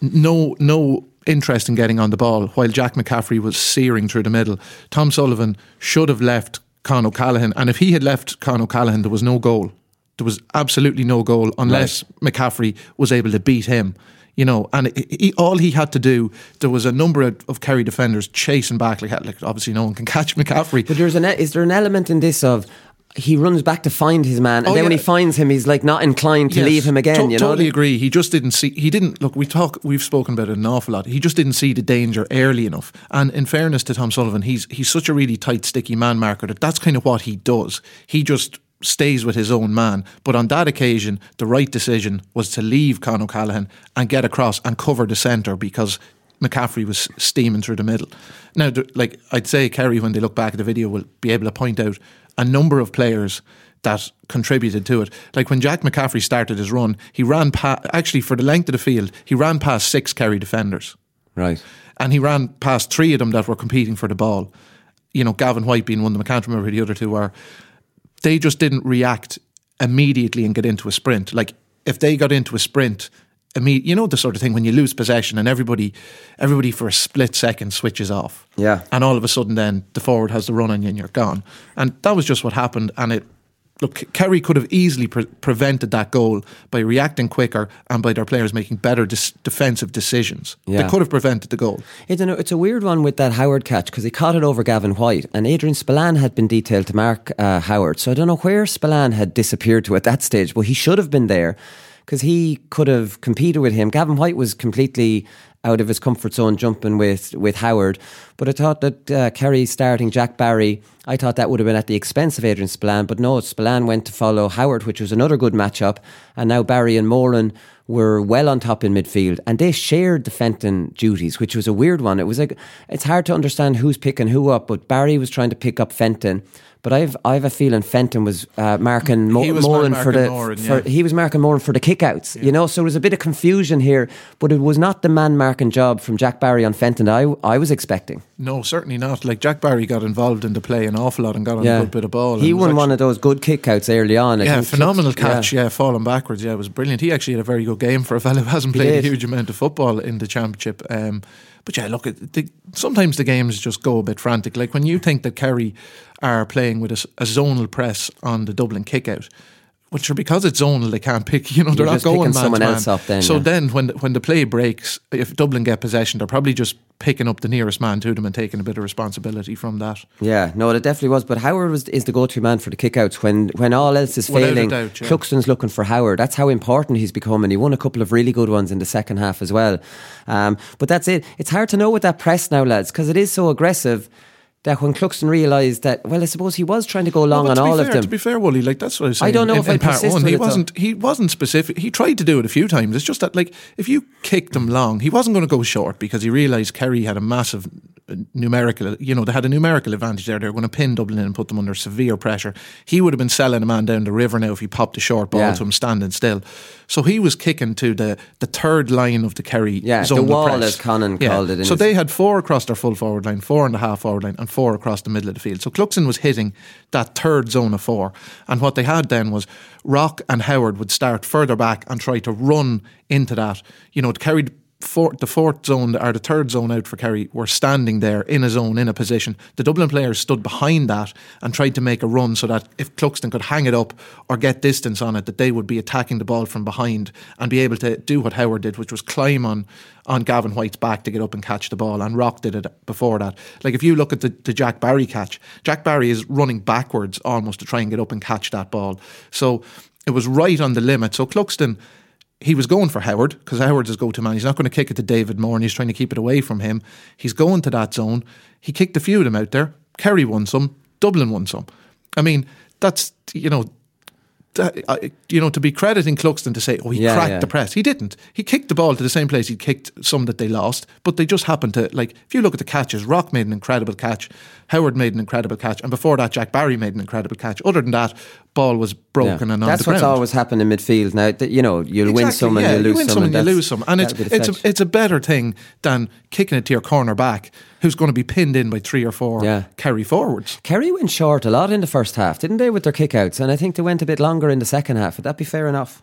no no interest in getting on the ball while Jack McCaffrey was searing through the middle. Tom Sullivan should have left Con O'Callaghan, and if he had left Con O'Callaghan, there was no goal. There was absolutely no goal unless McCaffrey was able to beat him. You know, and he, he- all he had to do, there was a number of, of Kerry defenders chasing back. Like, like obviously, no one can *laughs* catch McCaffrey. But there's an is there an element in this of he runs back to find his man, and Oh, then when he finds him, he's like not inclined to Yes, leave him again. to- you know, totally agree. He just didn't see. He didn't look. We talk. We've spoken about it an awful lot. He just didn't see the danger early enough. And in fairness to Tom Sullivan, he's he's such a really tight, sticky man marker that that's kind of what he does. He just stays with his own man. But on that occasion, the right decision was to leave Con O'Callaghan and get across and cover the centre because McCaffrey was steaming through the middle. Now, like I'd say, Kerry, when they look back at the video, will be able to point out a number of players that contributed to it. Like when Jack McCaffrey started his run, he ran past, actually for the length of the field, he ran past six Kerry defenders. Right. And he ran past three of them that were competing for the ball. You know, Gavin White being one of them. I can't remember who the other two were. They just didn't react immediately and get into a sprint. Like if they got into a sprint, imme- you know the sort of thing when you lose possession and everybody, everybody for a split second switches off. Yeah. And all of a sudden, then the forward has the run on you and you're gone. And that was just what happened. And it, look, Kerry could have easily pre- prevented that goal by reacting quicker and by their players making better dis- defensive decisions. Yeah. They could have prevented the goal. It's, an, it's a weird one with that Howard catch because he caught it over Gavin White and Adrian Spillane had been detailed to mark uh, Howard. So I don't know where Spillane had disappeared to at that stage, but he should have been there because he could have competed with him. Gavin White was completely out of his comfort zone jumping with, with Howard. But I thought that uh, Kerry starting Jack Barry, I thought that would have been at the expense of Adrian Spillane. But no, Spillane went to follow Howard, which was another good matchup. And now Barry and Moran were well on top in midfield and they shared the Fenton duties, which was a weird one. It was like it's hard to understand who's picking who up, but Barry was trying to pick up Fenton. But I've I've a feeling Fenton was uh, marking Mo- was Moran marking for the Moran, for, yeah. he was marking Moran for the kickouts. You know, so there was a bit of confusion here, but it was not the man marking job from Jack Barry on Fenton I I was expecting. No, certainly not. Like Jack Barry got involved in the play an awful lot and got on a good bit of ball. He won actually- one of those good kickouts early on. I Yeah, phenomenal Yeah. catch. Yeah. falling backwards. Yeah, it was brilliant. He actually had a very good game for a fellow who hasn't played a huge amount of football in the championship. Um, but yeah, look, the, sometimes the games just go a bit frantic. Like when you think that Kerry are playing with a zonal press on the Dublin kickout. Well, sure, because it's zonal, they can't pick. *laughs* You know, they're You're not going man someone to man. else up then, So yeah. then, when the, when the play breaks, if Dublin get possession, they're probably just picking up the nearest man to them and taking a bit of responsibility from that. Yeah, no, it definitely was. But Howard was is the go-to man for the kickouts when when all else is Without failing. doubt, yeah. Cluxton's looking for Howard. That's how important he's become, and he won a couple of really good ones in the second half as well. Um, but that's it. It's hard to know with that press now, lads, because it is so aggressive. That when Cluxton realised that, well, I suppose he was trying to go long No, on but to be all fair, of them. To be fair, Wooly, like that's what I was saying. I don't know in, if in I'd part one, he wasn't. He wasn't specific. He tried to do it a few times. It's just that, like, if you kicked them long, he wasn't going to go short because he realised Kerry had a massive numerical. You know, they had a numerical advantage there. They were going to pin Dublin in and put them under severe pressure. He would have been selling a man down the river now if he popped a short ball Yeah. to him standing still. So he was kicking to the the third line of the Kerry Yeah, zone the wall, press. as Conan called it in So they had four across their full forward line, four in the half forward line, and four across the middle of the field. So Cluxton was hitting that third zone of four. And what they had then was Rock and Howard would start further back and try to run into that. You know, Kerry four, the fourth zone or the third zone out for Kerry were standing there in a zone in a position. The Dublin players stood behind that and tried to make a run so that if Cluxton could hang it up or get distance on it, that they would be attacking the ball from behind and be able to do what Howard did, which was climb on on Gavin White's back to get up and catch the ball. And Rock did it before that. Like if you look at the, the Jack Barry catch, Jack Barry is running backwards almost to try and get up and catch that ball. So it was right on the limit. So Cluxton he was going for Howard because Howard's his go-to man. He's not going to kick it to David Moran, and he's trying to keep it away from him. He's going to that zone. He kicked a few of them out there. Kerry won some. Dublin won some. I mean, that's you know. That, I- you know, to be crediting Cluxton to say, "Oh, he Yeah, cracked yeah. the press," he didn't. He kicked the ball to the same place he kicked some that they lost, but they just happened to like. If you look at the catches, Rock made an incredible catch, Howard made an incredible catch, and before that, Jack Barry made an incredible catch. Other than that, ball was broken Yeah. and on That's the ground. what's always happened in midfield. Now, you know, you'll win Exactly, some and you'll lose you win some. and you lose some, and it's that'll be the it's a, it's a better thing than kicking it to your corner back, who's going to be pinned in by three or four Yeah. Kerry forwards. Kerry went short a lot in the first half, didn't they, with their kickouts? And I think they went a bit longer in the second half. Would that be fair enough?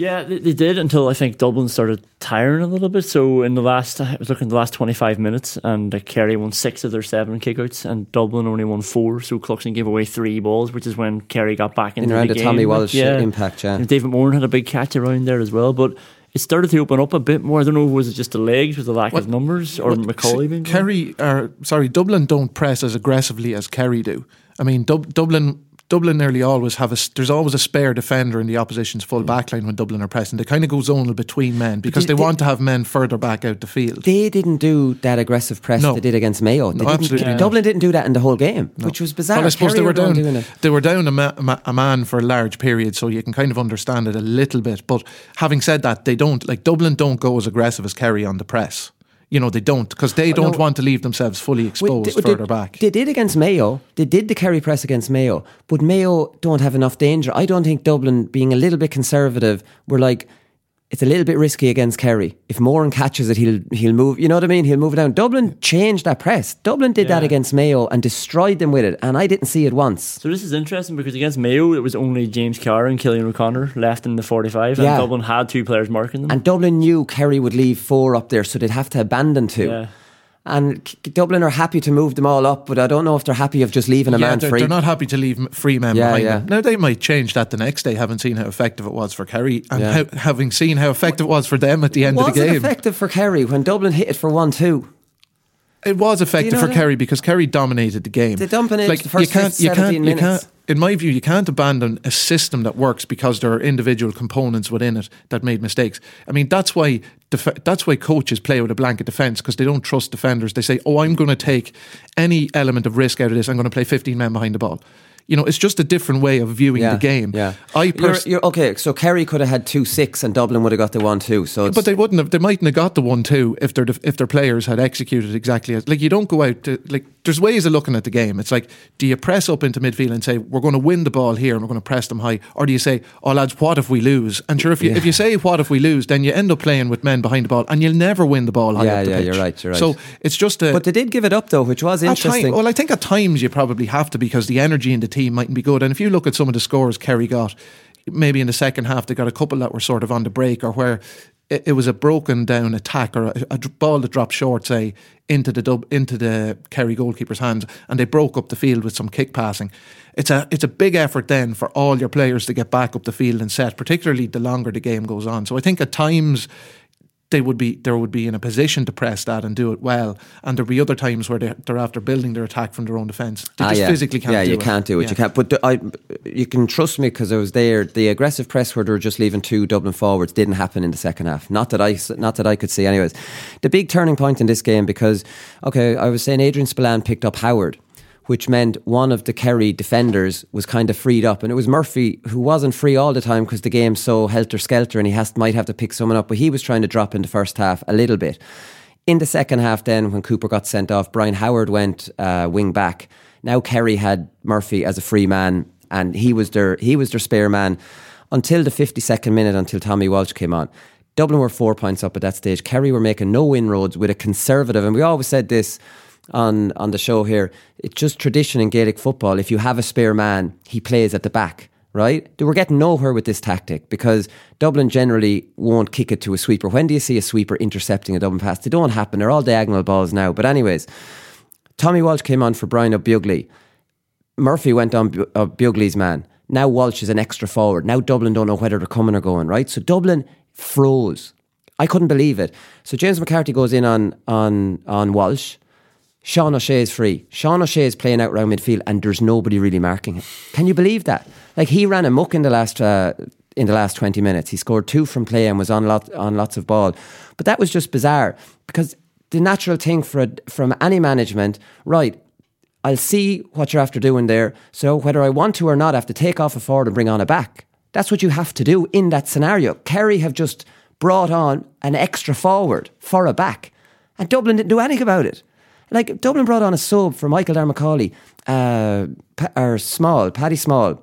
Yeah, they, they did until I think Dublin started tiring a little bit. So in the last, I was looking at the last twenty five minutes, and uh, Kerry won six of their seven kickouts, and Dublin only won four. So Cluxton gave away three balls, which is when Kerry got back into around the the game. Tommy Walsh impact, yeah. And David Moran had a big catch around there as well, but. It started to open up a bit more. I don't know, was it just the legs with the lack of numbers, or Well, Macaulay being Kerry, or sorry, Dublin don't press as aggressively as Kerry do. I mean, Dub- Dublin. Dublin nearly always have a. There's always a spare defender in the opposition's full mm. backline when Dublin are pressing. They kind of go zonal between men because they- they, they- want to have men further back out the field. They didn't do that aggressive press No. they did against Mayo. They No, absolutely not. Dublin didn't do that in the whole game, which was bizarre. Well, I suppose Kerry they were down. doing it. They were down a, ma- a man for a large period, so you can kind of understand it a little bit. But having said that, they don't like Dublin don't go as aggressive as Kerry on the press. You know they don't because they don't no. want to leave themselves fully exposed they- further they, back. They did against Mayo. They did the Kerry press against Mayo, but Mayo don't have enough danger. I don't think Dublin, being a little bit conservative, were like it's a little bit risky against Kerry. If Moran catches it, he'll he'll move. You know what I mean? He'll move it down. Dublin changed that press. Dublin did that against Mayo and destroyed them with it, and I didn't see it once. So this is interesting because against Mayo, it was only James Carr and Cillian O'Connor left in the 45, and Yeah. Dublin had two players marking them. And Dublin knew Kerry would leave four up there, so they'd have to abandon two. Yeah. And Dublin are happy to move them all up, but I don't know if they're happy of just leaving a yeah, man they're, free. they're not happy to leave free men Yeah, behind yeah. them. Now they might change that the next day, having seen how effective it was for Kerry, and Yeah. how, having seen how effective it was for them at the end was of the it game. effective for Kerry when Dublin hit it for one two? It was effective know for? Kerry because Kerry dominated the game. They dominated the first you can't, you 17 can't, you minutes. can't. In my view, you can't abandon a system that works because there are individual components within it that made mistakes. I mean, that's why def- that's why coaches play with a blanket defense because they don't trust defenders. They say, "Oh, I'm going to take any element of risk out of this. I'm going to play 15 men behind the ball." You know, it's just a different way of viewing Yeah, the game. Yeah, I you're, you're okay. So Kerry could have had two six, and Dublin would have got the one two. So, it's, But they wouldn't have. They mightn't have got the one two if their if their players had executed exactly as like you don't go out to like. There's ways of looking at the game. It's like, do you press up into midfield and say we're going to win the ball here and we're going to press them high, or do you say, oh lads, what if we lose? And sure, if you if you say what if we lose, then you end up playing with men behind the ball and you'll never win the ball high Yeah, up the yeah, pitch. you're right, you're right. So it's just a. but they did give it up though, which was interesting. time- well, I think at times you probably have to because the energy in the team mightn't be good. And if you look at some of the scores Kerry got, maybe in the second half they got a couple that were sort of on the break or where it, it was a broken down attack or a, a ball that dropped short, say into the dub, into the Kerry goalkeeper's hands, and they broke up the field with some kick passing. It's a it's a big effort then for all your players to get back up the field and set, particularly the longer the game goes on. So I think at times they would be there would be in a position to press that and do it well, and there'd be other times where they, they're after building their attack from their own defence. They Ah, just yeah. physically can't. Yeah, do you it. can't do it. Yeah. You can't. But the, I, you can trust me because I was there. The aggressive press where they were just leaving two Dublin forwards didn't happen in the second half. Not that I, not that I could see. Anyways, the big turning point in this game because okay, I was saying Adrian Spillane picked up Howard. Which meant one of the Kerry defenders was kind of freed up, and it was Murphy who wasn't free all the time because the game's so helter skelter, and he has might have to pick someone up. But he was trying to drop in the first half a little bit. In the second half, then when Cooper got sent off, Brian Howard went uh, wing back. Now Kerry had Murphy as a free man, and he was their he was their spare man until the fifty second minute until Tommy Walsh came on. Dublin were four points up at that stage. Kerry were making no inroads with a conservative, and we always said this on on the show here. It's just tradition in Gaelic football. If you have a spare man, he plays at the back. Right? They were getting nowhere with this tactic because Dublin generally won't kick it to a sweeper. When do you see a sweeper intercepting a Dublin pass? They don't happen. They're all diagonal balls now. But anyways, Tommy Walsh came on for Brian Ó Beaglaoich. Murphy went on uh, Beaglaoich's man. Now Walsh is an extra forward. Now Dublin don't know whether they're coming or going, right? So Dublin froze. I couldn't believe it. So James McCarthy goes in on on on Walsh. Sean O'Shea is free. Sean O'Shea is playing out around midfield, and there's nobody really marking him. Can you believe that? Like he ran a muck in the last uh, in the last twenty minutes. He scored two from play and was on lot on lots of ball. But that was just bizarre because the natural thing for a, from any management, right? I'll see what you're after doing there. So whether I want to or not, I have to take off a forward and bring on a back. That's what you have to do in that scenario. Kerry have just brought on an extra forward for a back, and Dublin didn't do anything about it. Like Dublin brought on a sub for Michael Darragh Macauley, uh, Pa- or Small, Paddy Small.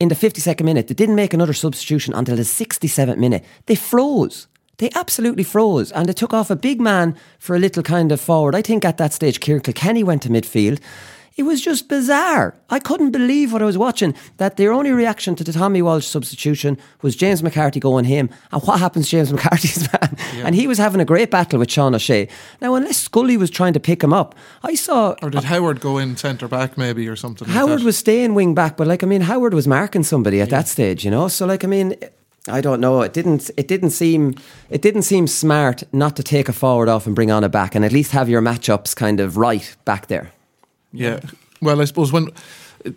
In the 52nd minute, they didn't make another substitution until the 67th minute. They froze. They absolutely froze. And they took off a big man for a little kind of forward. I think at that stage, Ciarán Kilkenny went to midfield. It was just bizarre. I couldn't believe what I was watching. That their only reaction to the Tommy Walsh substitution was James McCarthy going him. And what happens, to James *laughs* McCarthy's man? And he was having a great battle with Sean O'Shea. Now, unless Scully was trying to pick him up, I saw Or did Howard go in centre back maybe or something? like Howard that? was staying wing back, but like I mean, Howard was marking somebody at that stage, you know. So like I mean, I don't know. It didn't. It didn't seem. It didn't seem smart not to take a forward off and bring on a back, and at least have your matchups kind of right back there. Yeah. Well, I suppose when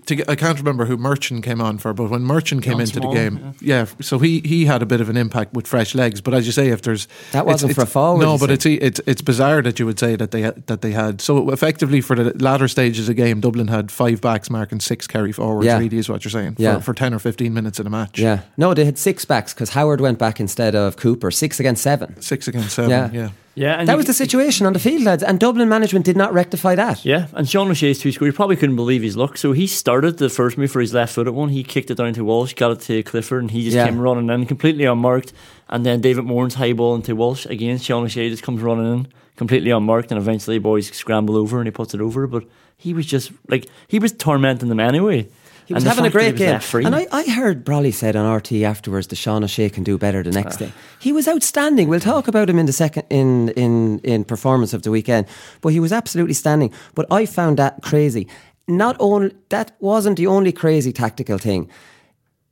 to get, I can't remember who Merchant came on for, but when Merchant came John into Small, the game, yeah. so he he had a bit of an impact with fresh legs. But as you say, if there's That wasn't for it's- a forward, no, but it's e, it's it's bizarre that you would say that they had, that they had so effectively for the latter stages of the game, Dublin had five backs marking six Kerry forwards. Yeah. Really, is what you're saying? Yeah. For, for ten or fifteen minutes in a match. Yeah. No, they had six backs because Howard went back instead of Cooper. Six against seven. Six against seven. Yeah. Yeah. Yeah, and That you- was the situation on the field, lads, and Dublin management did not rectify that. Yeah, and Sean O'Shea's two score, you probably couldn't believe his luck. So he started the first move for his left footed one. He kicked it down to Walsh, got it to Clifford, and he just Yeah. came running in completely unmarked. And then David Moran's high ball into Walsh again. Sean O'Shea just comes running in completely unmarked, and eventually boys scramble over and he puts it over. But he was just like he was tormenting them anyway. He was And having a fact that he great game. And I, I heard Brolly said on RTÉ afterwards that Sean O'Shea can do better the next day. He was outstanding. We'll talk about him in the second in, in, in performance of the weekend. But he was absolutely standing. But I found that crazy. Not only that wasn't the only crazy tactical thing.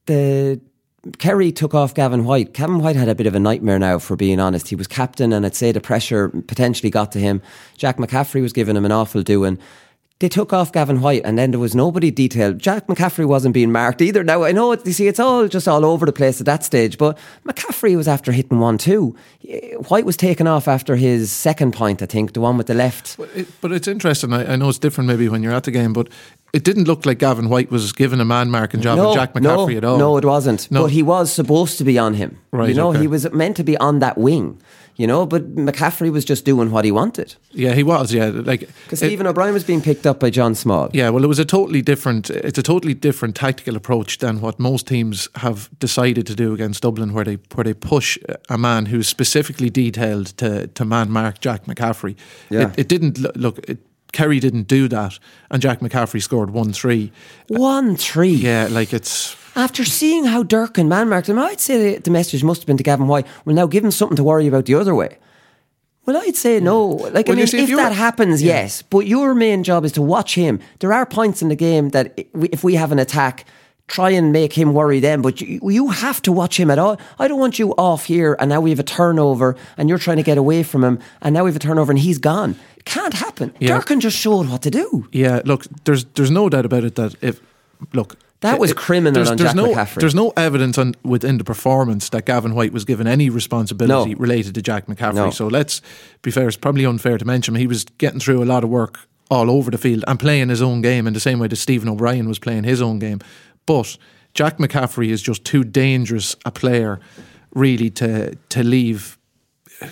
The Kerry took off Gavin White. Gavin White had a bit of a nightmare now, for being honest. He was captain, and I'd say the pressure potentially got to him. Jack McCaffrey was giving him an awful doing. They took off Gavin White, and then there was nobody detailed. Jack McCaffrey wasn't being marked either. Now I know, you see, it's all just all over the place at that stage. But McCaffrey was after hitting one too. White was taken off after his second point, I think, the one with the left. But, it, but it's interesting. I, I know it's different maybe when you're at the game, but it didn't look like Gavin White was given a man marking job no, Jack McCaffrey no, at all. No, it wasn't. No. But he was supposed to be on him. Right, You know, okay. he was meant to be on that wing. You know, but McCaffrey was just doing what he wanted. Yeah, he was. Yeah, like Because Stephen O'Brien was being picked up by John Small. Yeah, well, it was a totally different. It's a totally different tactical approach than what most teams have decided to do against Dublin, where they where they push a man who's specifically detailed to to man mark Jack McCaffrey. Yeah. It, it didn't lo- look. It, Kerry didn't do that, and Jack McCaffrey scored one three. One three. Yeah, like it's After seeing how Durcan man marked him, I'd say the message must have been to Gavin White. Well, now give him something to worry about the other way. Well, I'd say no. Like, Well, I mean, see, if if, that happens, Yeah. yes. But your main job is to watch him. There are points in the game that if we have an attack, try and make him worry them, but you, you have to watch him at all. I don't want you off here and now we have a turnover and you're trying to get away from him and now we have a turnover and he's gone. Can't happen. Yeah. Durcan just showed what to do. Yeah, look, there's there's no doubt about it that if look That was it- criminal there's, on there's Jack no, McCaffrey. There's no evidence on within the performance that Gavin White was given any responsibility No. related to Jack McCaffrey. No. So let's be fair. It's probably unfair to mention he was getting through a lot of work all over the field and playing his own game in the same way that Stephen O'Brien was playing his own game. But Jack McCaffrey is just too dangerous a player, really, to to leave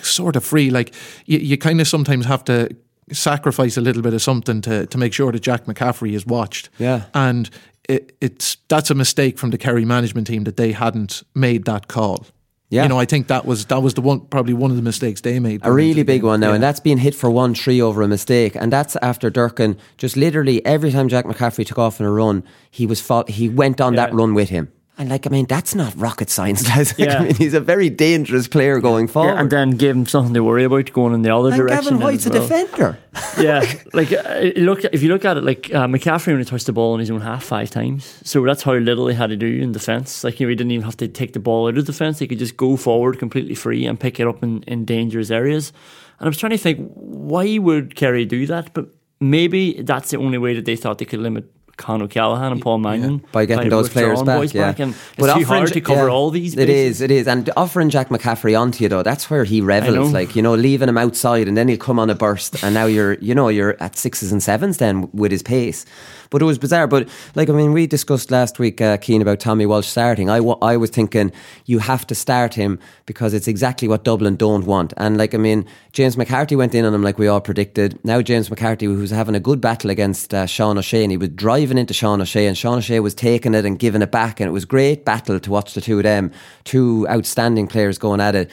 sort of free. Like you, you kind of sometimes have to sacrifice a little bit of something to to make sure that Jack McCaffrey is watched. Yeah. and it, it's that's a mistake from the Kerry management team that they hadn't made that call. Yeah. you know, I think that was that was the one probably one of the mistakes they made. A really big one now, and that's being hit for one tree over a mistake, and that's after Durcan just literally every time Jack McCaffrey took off on a run, he was fought, he went on that run with him. And like, I mean, that's not rocket science. *laughs* lads. Like, Yeah. I mean, he's a very dangerous player going forward. Yeah, and then give him something to worry about going in the other And direction. Gavin White's a defender. *laughs* yeah, like uh, look if you look at it, like uh, McCaffrey only touched the ball in his own half five times, so that's how little he had to do in defence. Like you know, he didn't even have to take the ball out of defence; he could just go forward completely free and pick it up in, in dangerous areas. And I was trying to think why would Kerry do that, but maybe that's the only way that they thought they could limit. Con O'Callaghan and Paul Mannion by getting those players back, yeah. back, and it's too hard to cover yeah, all these. It bases. is, it is, and offering Jack McCaffrey onto you though, that's where he revels. Like you know, leaving him outside, and then he'll come on a burst, and now you're, you know, you're at sixes and sevens then with his pace. But it was bizarre. But like I mean, we discussed last week, uh, Cian, about Tommy Walsh starting. I, I was thinking you have to start him because it's exactly what Dublin don't want. And like I mean, James McCarthy went in on him like we all predicted. Now James McCarthy, who's having a good battle against uh, Sean O'Shea, and he was driving into Sean O'Shea, and Sean O'Shea was taking it and giving it back, and it was great battle to watch the two of them, two outstanding players going at it.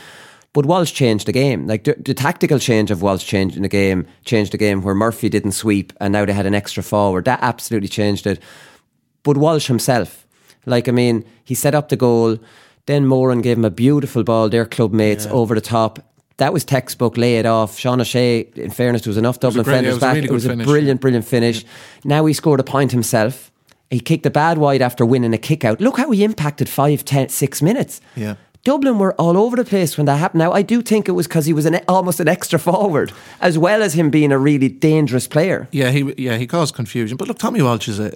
But Walsh changed the game. Like the, the tactical change of Walsh changing the game changed the game where Murphy didn't sweep and now they had an extra forward. That absolutely changed it. But Walsh himself, like I mean, he set up the goal. Then Moran gave him a beautiful ball. Their club mates over the top. That was textbook. Lay it off. Sean O'Shea. In fairness, there was enough was Dublin great- yeah, fenders it was a back. really it was a brilliant, brilliant finish. Now he scored a point himself. He kicked a bad wide after winning a kick out. Look how he impacted five, ten, six minutes. Yeah. Dublin were all over the place when that happened. Now, I do think it was because he was an, almost an extra *laughs* forward, as well as him being a really dangerous player. Yeah, he yeah he caused confusion. But look, Tommy Walsh is a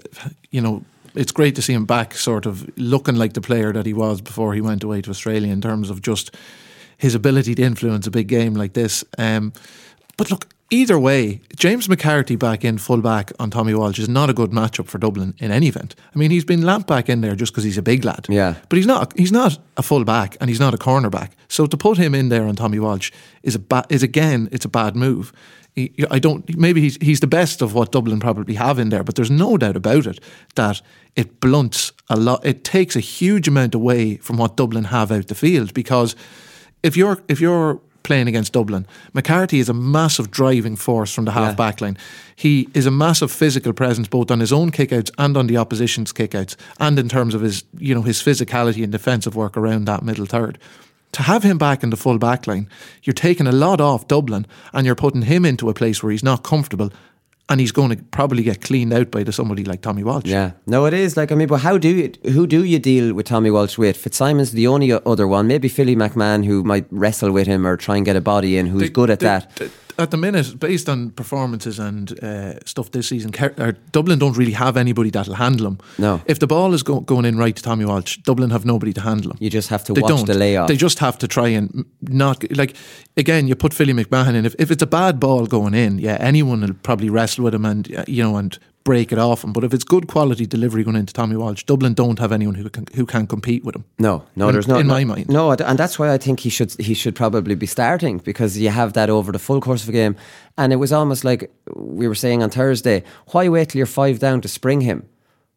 you know it's great to see him back, sort of looking like the player that he was before he went away to Australia in terms of just his ability to influence a big game like this. Um, but look, either way, James McCarthy back in full back on Tommy Walsh is not a good matchup for Dublin in any event. I mean, he's been lamped back in there just because he's a big lad. Yeah. But he's not. He's not a full back, and he's not a cornerback. So to put him in there on Tommy Walsh is a ba- is again it's a bad move. He, I don't. Maybe he's he's the best of what Dublin probably have in there, but there's no doubt about it that it blunts a lot. It takes a huge amount away from what Dublin have out the field because if you're if you're playing against Dublin, McCarthy is a massive driving force from the half back line. He is a massive physical presence both on his own kickouts and on the opposition's kickouts, and in terms of his you know his physicality and defensive work around that middle third. To have him back in the full back line, you're taking a lot off Dublin and you're putting him into a place where he's not comfortable and he's going to probably get cleaned out by the somebody like Tommy Walsh. Yeah, no, it is. Like I mean, but how do you who do you deal with Tommy Walsh with? Fitzsimon's the only other one. Maybe Philly McMahon, who might wrestle with him or try and get a body in, who's They- good at they- that. At the minute, based on performances and uh, stuff this season, Ker- Dublin don't really have anybody that'll handle him. No. If the ball is go- going in right to Tommy Walsh, Dublin have nobody to handle him. You just have to They watch don't. the layoff. They just have to try and not like again. You put Philly McMahon in. If, if it's a bad ball going in, yeah, anyone will probably wrestle with him and uh, you know and break it off him. But if it's good quality delivery going into Tommy Walsh, Dublin don't have anyone who can who can compete with him. No, no, In- there's no in no, my mind. No, and that's why I think he should he should probably be starting because you have that over the full course of a game, and it was almost like we were saying on Thursday. Why wait till you're five down to spring him?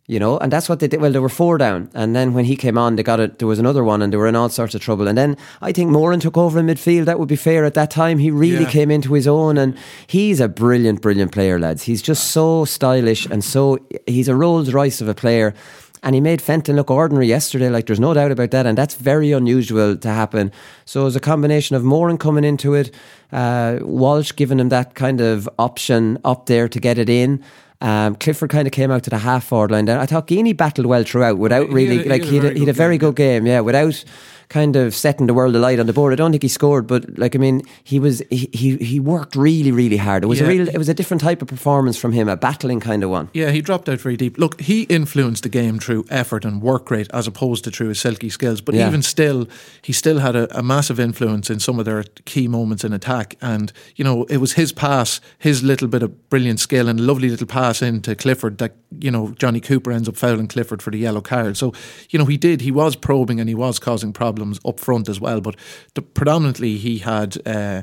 You know, and that's what they did. Well, there were four down, and then when he came on, they got it. There was another one, and they were in all sorts of trouble. And then I think Moran took over in midfield. That would be fair at that time. He really Yeah. came into his own, and he's a brilliant, brilliant player, lads. He's just so stylish and so he's a Rolls Royce of a player. And he made Fenton look ordinary yesterday, like there's no doubt about that. And that's very unusual to happen. So it was a combination of Moran coming into it, uh, Walsh giving him that kind of option up there to get it in. Um, Clifford kind of came out to the half forward line there. I thought Geaney battled well throughout without He really a- like he had a he had, a- he had a very good game. Yeah, without kind of setting the world alight on the board. I don't think he scored, but like I mean, he was he he, he worked really really hard. It was a real it was a different type of performance from him, a battling kind of one. Yeah, he dropped out very deep. Look, he influenced the game through effort and work rate as opposed to through his silky skills. But Yeah. even still, he still had a, a massive influence in some of their key moments in attack. And, you know, it was his pass, his little bit of brilliant skill and lovely little pass into Clifford that, you know, Johnny Cooper ends up fouling Clifford for the yellow card. So, you know, he did, he was probing and he was causing problems up front as well. But the, predominantly he had. Uh,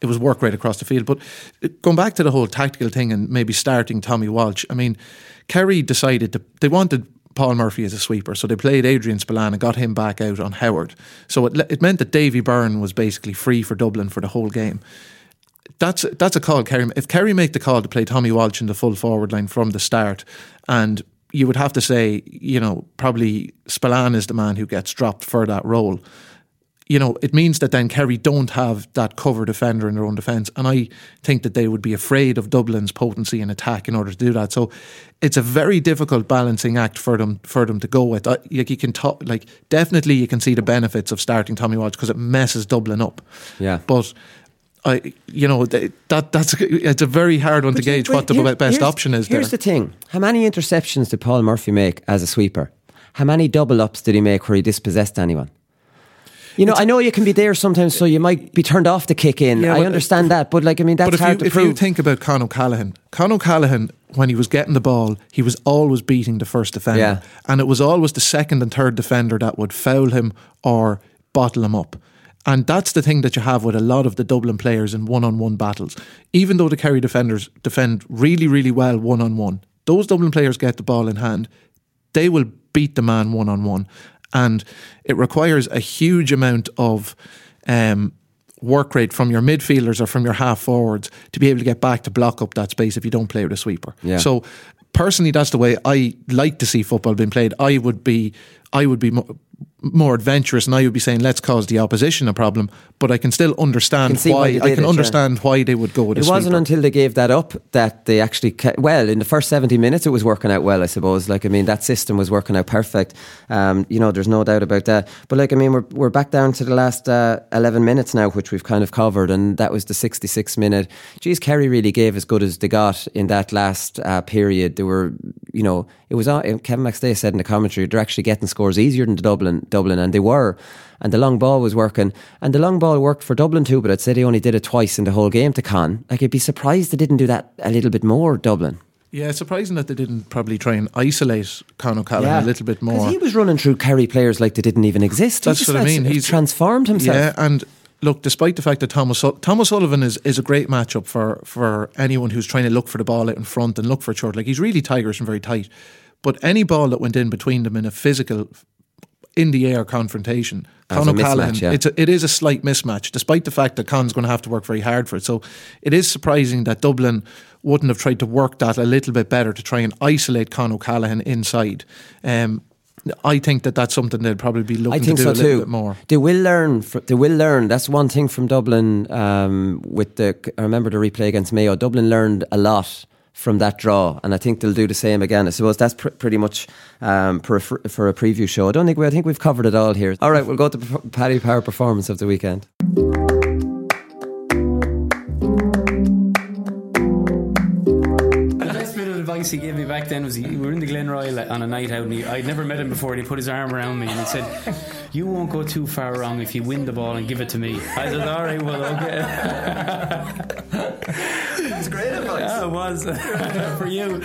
it was work right across the field. But going back to the whole tactical thing and maybe starting Tommy Walsh, I mean, Kerry decided to, they wanted Paul Murphy as a sweeper, so they played Adrian Spillane and got him back out on Howard. So it, it meant that Davy Byrne was basically free for Dublin for the whole game. That's that's a call Kerry. If Kerry make the call to play Tommy Walsh in the full forward line from the start, and you would have to say, you know, probably Spillane is the man who gets dropped for that role you know, it means that then Kerry don't have that cover defender in their own defence. And I think that they would be afraid of Dublin's potency in attack in order to do that. So it's a very difficult balancing act for them for them to go with. Like you can talk, like definitely you can see the benefits of starting Tommy Walsh because it messes Dublin up. Yeah. But I, you know, that that's it's a very hard one to gauge what the Here- best option is there. Here's the thing: how many interceptions did Paul Murphy make as a sweeper? How many double ups did he make where he dispossessed anyone? You know, I know you can be there sometimes, so you might be turned off to kick in. Yeah, I but- understand that, but like, I mean, that's but if hard you, to if prove. you think about Con O'Callaghan, Con O'Callaghan, when he was getting the ball, he was always beating the first defender. Yeah. And it was always the second and third defender that would foul him or bottle him up. And that's the thing that you have with a lot of the Dublin players in one on one battles. Even though the Kerry defenders defend really, really well one on one, those Dublin players get the ball in hand, they will beat the man one on one. And it requires a huge amount of um, work rate from your midfielders or from your half forwards to be able to get back to block up that space if you don't play with a sweeper. Yeah. So personally, that's the way I like to see football being played. I would be, I would be mo- more adventurous, and I would be saying let's cause the opposition a problem. But I can still understand can why why. they I can it, yeah. understand why they would go with It wasn't sweeper. until they gave that up that they actually ca- well in the first seventy minutes it was working out well. I suppose. Like I mean, that system was working out perfect. Um, you know, there's no doubt about that. But like I mean, we're we're back down to the last uh, eleven minutes now, which we've kind of covered, and that was the sixty-six minute. Geez, Kerry really gave as good as they got in that last uh, period. They were, you know, it was uh, on, Kevin McStay said in the commentary they're actually getting scores easier than the Dublin Dublin, and they were. And the long ball was working, and the long ball worked for Dublin too. But I'd say they only did it twice in the whole game to Con. Like I'd be surprised they didn't do that a little bit more. Dublin. Yeah, it's surprising that they didn't probably try and isolate Con O'Callaghan a little bit more. He was running through Kerry players like they didn't even exist. He That's just what I mean. He's transformed himself. Yeah, and look, despite the fact that Thomas Thomas Sullivan is, is a great matchup for for anyone who's trying to look for the ball out in front and look for a short. Like he's really tigerish and very tight. But any ball that went in between them in a physical, in the air confrontation, As Con O'Callaghan, yeah. it's a, it is a slight mismatch, despite the fact that Con's going to have to work very hard for it. So it is surprising that Dublin wouldn't have tried to work that a little bit better to try and isolate Con O'Callaghan inside. Um, I think that that's something they'd probably be looking I think to do so a little too. bit more. They will learn. They will learn. That's one thing from Dublin. Um, with the, I remember the replay against Mayo. Dublin learned a lot from that draw, and I think they'll do the same again. I suppose that's pr- pretty much um, for a, for a preview show. I don't think we. I think we've covered it all here. All right, we'll go to Paddy Power performance of the weekend. Advice he gave me back then was he, we were in the Glenroyal on a night out and he, I'd never met him before and he put his arm around me and he said you won't go too far wrong if you win the ball and give it to me. I said alright well okay. It's great advice. Yeah it was. *laughs* For you.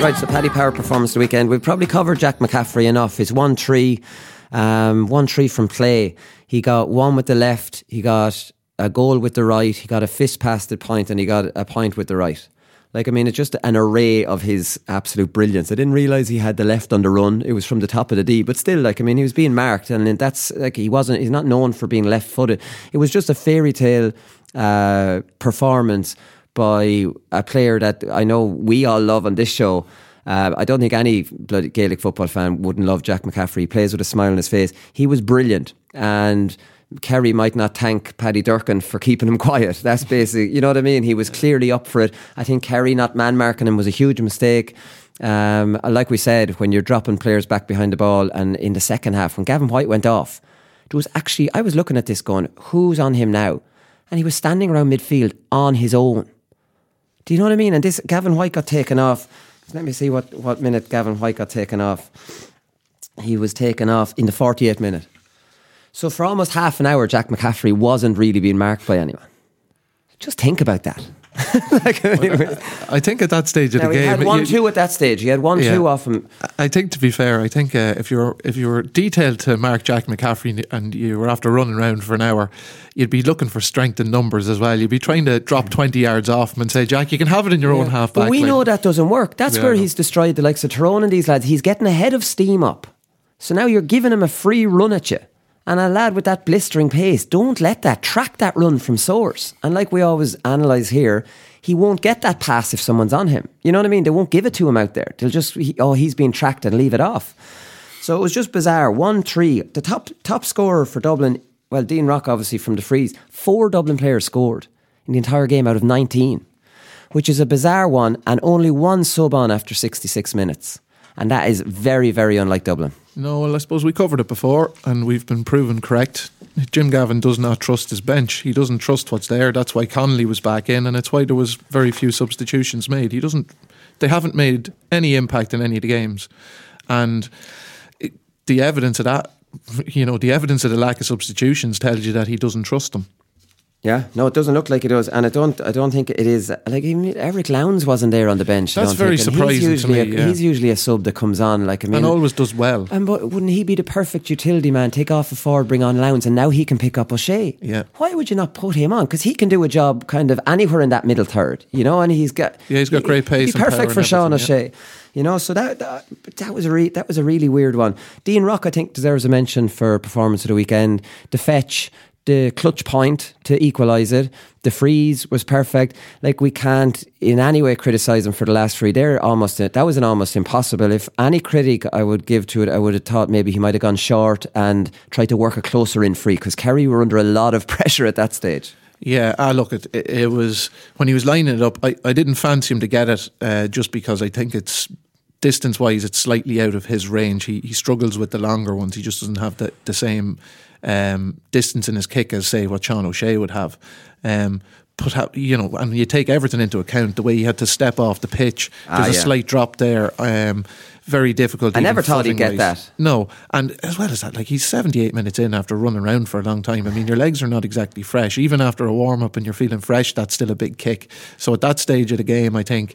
Right, so Paddy Power performance the weekend. We've probably covered Jack McCaffrey enough. His one tree, um, one tree from play. He got one with the left. He got a goal with the right. He got a fist past the point, and he got a point with the right. Like I mean, it's just an array of his absolute brilliance. I didn't realize he had the left on the run. It was from the top of the D, but still, like I mean, he was being marked, and that's like he wasn't. He's not known for being left-footed. It was just a fairy tale uh, performance by a player that I know we all love on this show. Uh, I don't think any bloody Gaelic football fan wouldn't love Jack McCaffrey. He plays with a smile on his face. He was brilliant, and Kerry might not thank Paddy Durcan for keeping him *laughs* quiet. That's basically, you know what I mean? He was clearly up for it. I think Kerry not man marking him was a huge mistake. Um, like we said, when you're dropping players back behind the ball, and in the second half, when Gavin White went off, it was actually, I was looking at this going, who's on him now? And he was standing around midfield on his own. Do you know what I mean? And this, Gavin White got taken off. Let me see what, what minute Gavin White got taken off. He was taken off in the 48th minute. So for almost half an hour, Jack McCaffrey wasn't really being marked by anyone. Just think about that. *laughs* like, I think at that stage of the he game, had one you- two at that stage. He had one Yeah. two off him. I think to be fair, I think uh, if you're if you were detailed to mark Jack McCaffrey and you were after running around for an hour, you'd be looking for strength in numbers as well. You'd be trying to drop twenty yards off him and say, Jack, you can have it in your own half back. But we line." know that doesn't work. That's Yeah, where he's destroyed the likes of Tyrone and these lads. He's getting ahead of steam up. So now you're giving him a free run at you. And a lad with that blistering pace, don't let that track that run from source. And like we always analyse here, he won't get that pass if someone's on him. You know what I mean? They won't give it to him out there. They'll just he, oh he's being tracked and leave it off. So it was just bizarre. One three. The top top scorer for Dublin. Well, Dean Rock obviously from the freeze. Four Dublin players scored in the entire game out of nineteen which is a bizarre one, and only one sub on after 66 minutes. And that is very, very unlike Dublin. No, well, I suppose we covered it before, and we've been proven correct. Jim Gavin does not trust his bench. He doesn't trust what's there. That's why Connolly was back in, and it's why there was very few substitutions made. He doesn't. They haven't made any impact in any of the games, and it, the evidence of that, you know, the evidence of the lack of substitutions tells you that he doesn't trust them. Yeah, no, it doesn't look like it does, and I don't. I don't think it is. Like even Eric Lowndes wasn't there on the bench. I That's don't very think, surprising He's to usually, me, a, yeah. he's usually a sub that comes on. Like I mean, and always does well. And but wouldn't he be the perfect utility man? Take off a forward, bring on Lowndes, and now he can pick up O'Shea. Yeah. Why would you not put him on? Because he can do a job kind of anywhere in that middle third, you know. And he's got Yeah, he's got great he'd pace Be and power perfect for Sean everything, yeah. O'Shea. You know, so that that, that was a re- that was a really weird one. Dean Rock, I think, deserves a mention for performance of the weekend. The fetch, the clutch point to equalise it. The freeze was perfect. Like we can't in any way criticise him for the last free. They're almost that was an almost impossible. If any critic I would give to it, I would have thought maybe he might have gone short and tried to work a closer in free because Kerry were under a lot of *laughs* pressure at that stage. Yeah, ah, look, it, it was when he was lining it up. I, I didn't fancy him to get it uh, just because I think it's distance wise, it's slightly out of his range. He he struggles with the longer ones. He just doesn't have the the same um, distance in his kick as say what Sean O'Shea would have. Um, but you know, and you take everything into account. The way he had to step off the pitch. Ah, There's a slight drop there. Um, very difficult. I never thought he'd get that. No, and as well as that, like he's 78 minutes in after running around for a long time. I mean, your legs are not exactly fresh. Even after a warm up and you're feeling fresh, that's still a big kick. So at that stage of the game, I think.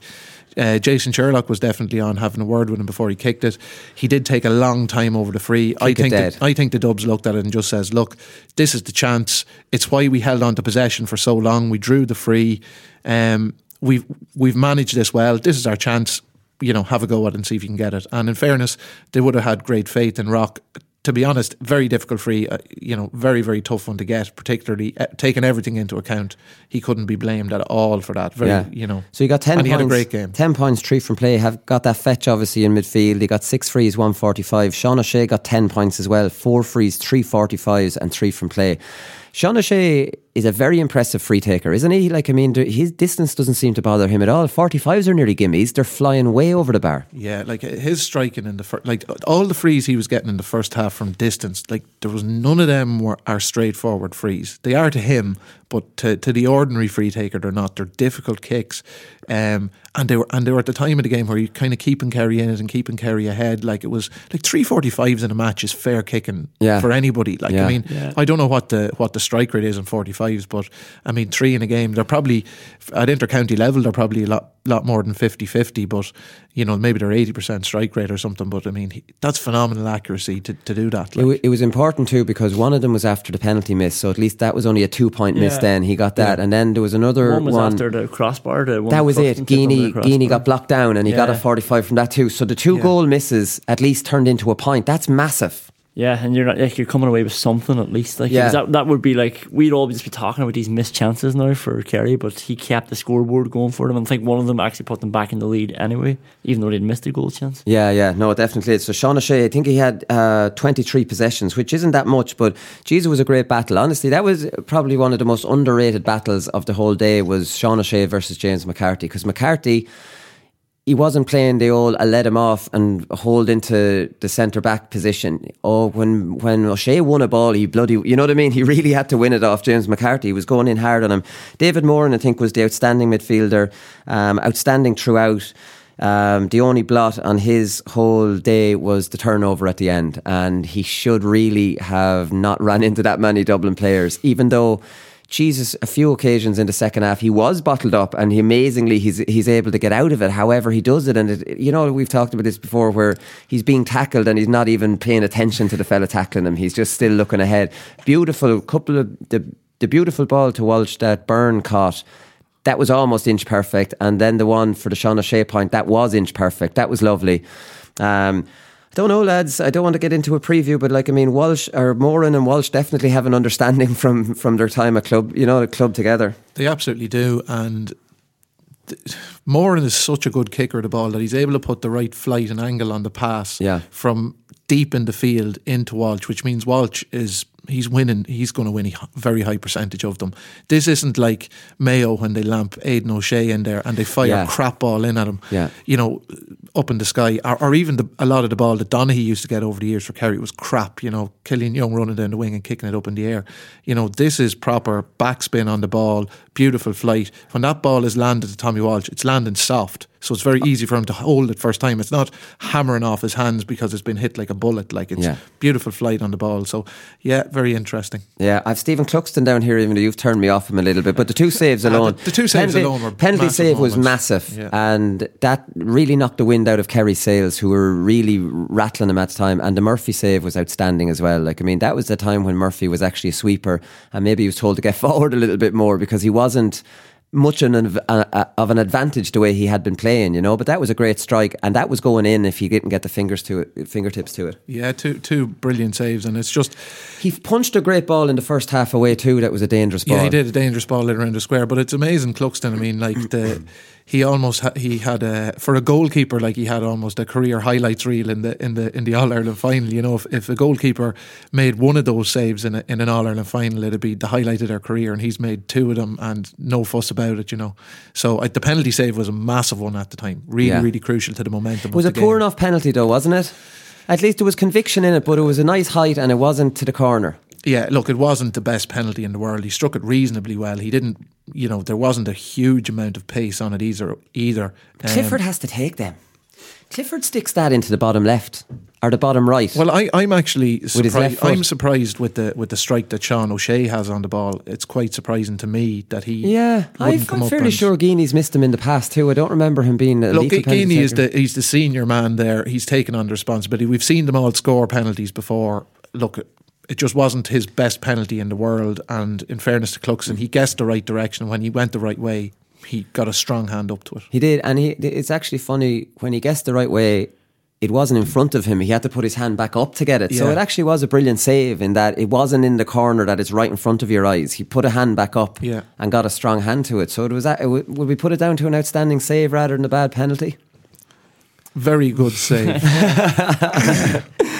Uh, Jason Sherlock was definitely on having a word with him before he kicked it. He did take a long time over the free. I Kick it think that, I think the Dubs looked at it and just says, "Look, this is the chance. It's why we held on to possession for so long. We drew the free. Um, we've we've managed this well. This is our chance. You know, have a go at it and see if you can get it." And in fairness, they would have had great faith in Rock. To be honest, very difficult free. Uh, you know, very very tough one to get. Particularly uh, taking everything into account, he couldn't be blamed at all for that. Very, you know. So you got ten and points. he had a great game. Ten points, three from play. Have got that fetch obviously in midfield. He got six frees, one forty five. Sean O'Shea got ten points as well. Four frees, three forty fives, and three from play. Sean O'Shea is a very impressive free taker, isn't he? Like I mean, his distance doesn't seem to bother him at all. Forty fives are nearly gimmies. They're flying way over the bar. Yeah, like his striking in the first, like all the frees he was getting in the first half from distance, like there was none of them were are straightforward frees. They are to him, but to, to the ordinary free taker, they're not. They're difficult kicks, um, and they were and they were at the time of the game where you kind of keeping Kerry in it and keeping Kerry ahead. Like it was like three forty fives in a match is fair kicking Yeah. for anybody. Like Yeah. I mean, Yeah. I don't know what the what the strike rate is in forty fives, but I mean three in a game. They're probably at intercounty level. They're probably a lot lot more than 50-50, But you know maybe they're eighty percent strike rate or something. But I mean that's phenomenal accuracy to, to do that. It, w- it was important too because one of them was after the penalty miss, so at least that was only a two point miss. Then he got that, Yeah. and then there was another One was after the crossbar. The one that was it. and tipped under Geaney, the Geaney crossbar. got blocked down and he got a 45 from that too. So the two Yeah. goal misses at least turned into a point. That's massive. Yeah, and you're not like you're coming away with something at least. Like Yeah. that that would be like we'd all just be talking about these missed chances now for Kerry, but he kept the scoreboard going for them. And I think one of them actually put them back in the lead anyway, even though they'd missed a goal chance. Yeah, yeah, no, definitely. So Sean O'Shea, I think he had uh, 23 possessions, which isn't that much, but Jesus was a great battle. Honestly, that was probably one of the most underrated battles of the whole day was Sean O'Shea versus James McCarthy because McCarthy. He wasn't playing the old I let him off and hold into the centre back position. Oh, when when O'Shea won a ball, he bloody you know what I mean? He really had to win it off James McCarthy. He was going in hard on him. David Moran, I think, was the outstanding midfielder, um, outstanding throughout. Um, the only blot on his whole day was the turnover at the end, and he should really have not run *laughs* into that many Dublin players, even though. Jesus, a few occasions in the second half, he was bottled up, and he amazingly he's he's able to get out of it. However, he does it, and it, you know we've talked about this before, where he's being tackled and he's not even paying attention to the fella tackling him. He's just still looking ahead. Beautiful couple of the the beautiful ball to Walsh that Byrne caught that was almost inch perfect. And then the one for the Sean O'Shea point, that was inch perfect. That was lovely. Um, I don't know, lads. I don't want to get into a preview, but like I mean, Walsh or Moran and Walsh definitely have an understanding *laughs* from from their time at club. You know, the club together. They absolutely do, and th- Moran is such a good kicker of the ball that he's able to put the right flight and angle on the pass Yeah. from deep in the field into Walsh, which means Walsh is he's winning. He's going to win a very high percentage of them. This isn't like Mayo when they lamp Aidan O'Shea in there and they fire Yeah. crap ball in at him. Yeah. you know, up in the sky, or, or even the, a lot of the ball that Donaghy used to get over the years for Kerry was crap. You know, Killian Young running down the wing and kicking it up in the air. You know, this is proper backspin on the ball, beautiful flight. When that ball is landed to Tommy Walsh, it's landing soft. So it's very easy for him to hold it first time. It's not hammering off his hands because it's been hit like a bullet. Like it's Yeah. beautiful flight on the ball. So yeah, very interesting. Yeah, I've Stephen Cluxton down here, even though you've turned me off him a little bit. But the two *laughs* saves Ah, the- alone, the two saves penalty, alone were penalty save was massive, Yeah. and that really knocked the wind out of Kerry's sails, who were really rattling him at the time. And the Murphy save was outstanding as well. Like I mean, that was the time when Murphy was actually a sweeper, and maybe he was told to get *laughs* forward a little bit more because he wasn't much an, av- a- a- of an advantage the way he had been playing, you know. But that was a great strike, and that was going in if he didn't get the fingers to it, fingertips to it. Yeah, two two brilliant saves, and it's just He punched a great ball in the first half away too. That was a dangerous ball. Yeah, he did a dangerous ball in around the square, but it's amazing Cluxton. I mean, like the he almost ha- he had a for a goalkeeper like he had almost a career highlights reel in the in the in the All Ireland final. You know, if, if a goalkeeper made one of those saves in a, in an All Ireland final, it'd be the highlight of their career, and he's made two of them and no fuss about it. You know, so uh, the penalty save was a massive one at the time, really Yeah. really crucial to the momentum. It was a poor game. enough penalty though, wasn't it? At least there was conviction in it, but it was a nice height and it wasn't to the corner. Yeah, look, it wasn't the best penalty in the world. He struck it reasonably well. He didn't, you know, there wasn't a huge amount of pace on it either. Either Um, Clifford has to take them. Clifford sticks that into the bottom left or the bottom right. Well, I, I'm actually surprised. I'm surprised with the with the strike that Sean O'Shea has on the ball. It's quite surprising to me that he yeah, wouldn't I'm come fairly sure Geaney's missed him in the past too. I don't remember him being a Look, Geeney is the he's the senior man there. He's taken on the responsibility. We've seen them all score penalties before. Look, it just wasn't his best penalty in the world. And in fairness to Cluxton, he guessed the right direction when he went the right way. He got a strong hand up to it. He did, and he. It's actually funny when he guessed the right way. It wasn't in front of him. He had to put his hand back up to get it. So it actually was a brilliant save in that it wasn't in the corner that it's right in front of your eyes. He put a hand back up Yeah. and got a strong hand to it. So it was. That, would we put it down to an outstanding save rather than a bad penalty? Very good save. *laughs*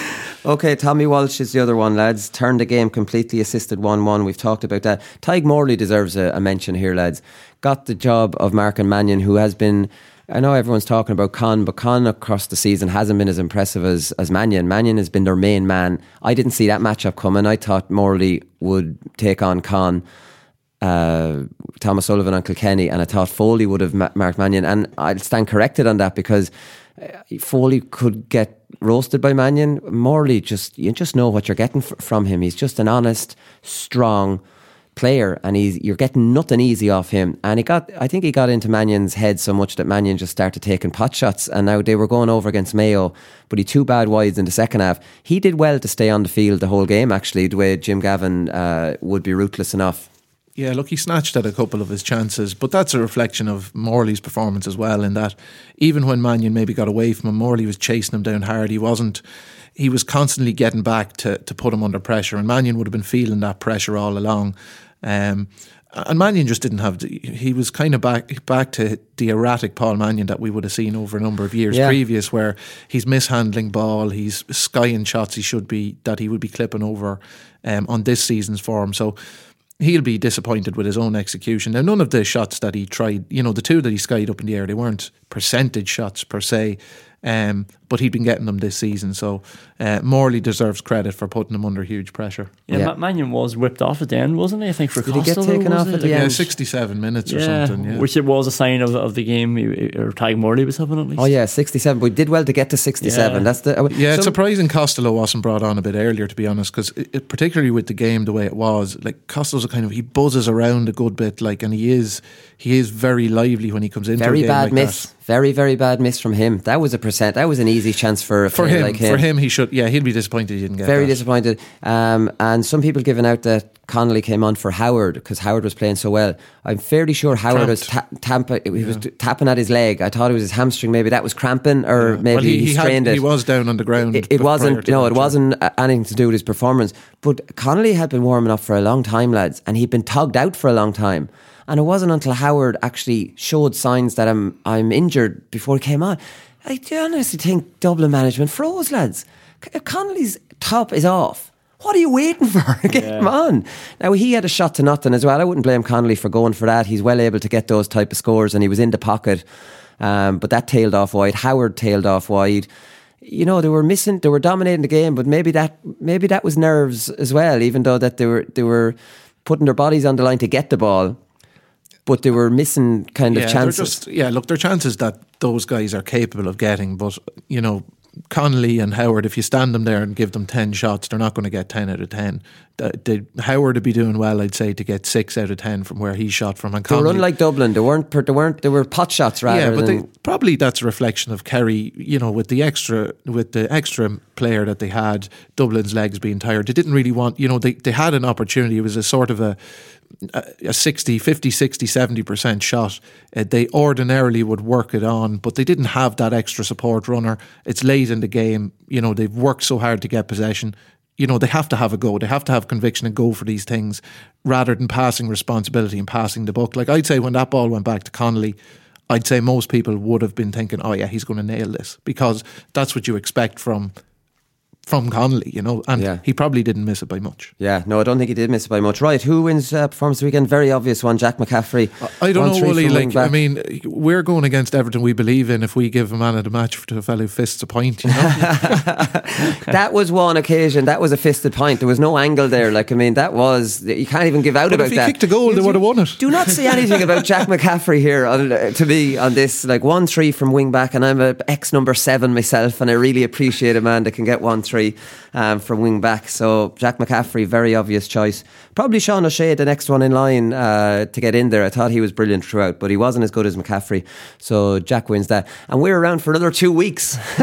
Okay, Tommy Walsh is the other one, lads. Turned the game completely, assisted 1 1. We've talked about that. Tadhg Morley deserves a, a mention here, lads. Got the job of Mark and Mannion, who has been. I know everyone's talking about Con, but Con across the season hasn't been as impressive as, as Mannion. Mannion has been their main man. I didn't see that matchup coming. I thought Morley would take on Con. Uh, Thomas Sullivan and Kilkenny, and I thought Foley would have ma- marked Mannion, and I'll stand corrected on that because Foley could get roasted by Mannion. Morley just you just know what you're getting f- from him. He's just an honest, strong player, and he's you're getting nothing easy off him. And he got, I think he got into Mannion's head so much that Mannion just started taking pot shots, and now they were going over against Mayo, but he two bad wides in the second half. He did well to stay on the field the whole game. Actually, the way Jim Gavin uh, would be ruthless enough. Yeah, look, he snatched at a couple of his chances, but that's a reflection of Morley's performance as well. In that, even when Mannion maybe got away from him, Morley was chasing him down hard. He wasn't. He was constantly getting back to to put him under pressure, and Mannion would have been feeling that pressure all along. Um, and Mannion just didn't have. He was kind of back back to the erratic Paul Mannion that we would have seen over a number of years Yeah. previous, where he's mishandling ball, he's skying shots he should be that he would be clipping over um, on this season's form. So he'll be disappointed with his own execution. Now, none of the shots that he tried, you know, the two that he skied up in the air, they weren't percentage shots per se. Um, but he'd been getting them this season, so uh, Morley deserves credit for putting him under huge pressure. Yeah, yeah. Mannion was whipped off at the end, wasn't he? I think for Did Costello, he get taken was off it? at the Yeah, end? 67 minutes or something, yeah. which it was a sign of, of the game, or Tadhg Morley was having at least. Oh yeah, sixty-seven. We did well to get to sixty-seven. Yeah. That's the uh, Yeah, it's surprising Costello wasn't brought on a bit earlier, to be honest, because particularly with the game the way it was, like Costello's a kind of he buzzes around a good bit, like, and he is he is very lively when he comes into very a game bad like miss. that. Very very bad miss from him. That was a percent. That was an easy chance for a For him, like him. for him, he should. Yeah, he'd be disappointed he didn't get Very that. disappointed. Um, and some people giving out that Connolly came on for Howard because Howard was playing so well. I'm fairly sure Howard was ta- tampa, he was t- tapping at his leg. I thought it was his hamstring. Maybe that was cramping, or maybe Well, he, he, he, had- strained it. he was down on the ground. It, it wasn't, no, it wasn't anything to do with his performance. But Connolly had been warming up for a long time, lads, and he'd been tugged out for a long time. And it wasn't until Howard actually showed signs that I'm I'm injured before he came on. I do honestly think Dublin management froze, lads. If Connolly's top is off, what are you waiting *laughs* for? Get him on. Now he had a shot to nothing as well. I wouldn't blame Connolly for going for that. He's well able to get those type of scores, and he was in the pocket. Um, but that tailed off wide. Howard tailed off wide you know they were missing they were dominating the game but maybe that maybe that was nerves as well even though that they were they were putting their bodies on the line to get the ball but they were missing kind yeah, of chances Just, yeah, look, there are chances that those guys are capable of getting, but you know, Connolly and Howard, if you stand them there and give them ten shots, they're not going to get ten out of ten. The, the, Howard would be doing well, I'd say, to get six out of ten from where he shot from. And they were Connolly, unlike Dublin they weren't they weren't they were pot shots rather yeah, but than they, probably that's a reflection of Kerry. You know, with the extra with the extra player that they had, Dublin's legs being tired. They didn't really want. You know, they they had an opportunity. It was a sort of a a 60, 50, 60, 70% shot. Uh, they ordinarily would work it on, but they didn't have that extra support runner. It's late in the game. You know, they've worked so hard to get possession. You know, they have to have a go. They have to have conviction and go for these things rather than passing responsibility and passing the buck. Like I'd say when that ball went back to Connolly, I'd say most people would have been thinking, oh, yeah, he's going to nail this because that's what you expect from from Connolly, you know, and Yeah. he probably didn't miss it by much. yeah no I don't think he did miss it by much right who wins uh, performance the weekend very obvious one Jack McCaffrey I don't One know, Willie. Like, I mean, we're going against everything we believe in. If we give a man of the match to a fellow who fists a point, you know. *laughs* that was one occasion that was a fisted point there was no angle there like I mean that was you can't even give out But about if that kicked a goal, they would have won it. Do not say anything about Jack McCaffrey here on, uh, to me on this. Like one three from wing back, and I'm a ex number seven myself, and I really appreciate a man that can get one three um, from wing back. So Jack McCaffrey, very obvious choice. Probably Sean O'Shea, the next one in line uh, to get in there. I thought he was brilliant throughout, but he wasn't as good as McCaffrey. So Jack wins that, and we're around for another two weeks. *laughs*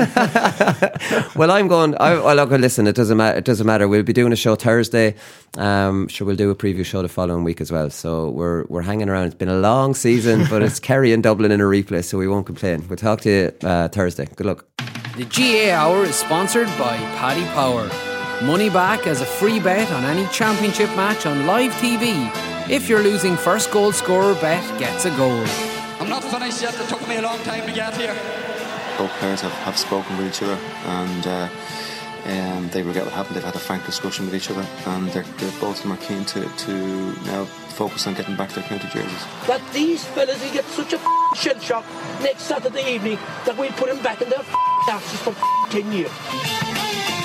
well, I'm going. I, well, look, listen. It doesn't matter. It doesn't matter. We'll be doing a show Thursday. Um, sure, we'll do a preview show the following week as well. So we're we're hanging around. It's been a long season, but it's *laughs* Kerry and Dublin in a replay, so we won't complain. We'll talk to you uh, Thursday. Good luck. The GAA Hour is sponsored by Paddy Power. Money back as a free bet on any championship match on live TV. If you're losing first goal scorer bet gets a goal. I'm not finished yet. It took me a long time to get here. both players have, have spoken with each other and uh, um, they regret what happened. They've had a frank discussion with each other and they're, they're both of them are keen to, to now focus on getting back their county jerseys. That these fellas will get such a shell shock next Saturday evening that we'll put them back in their asses for 10 years.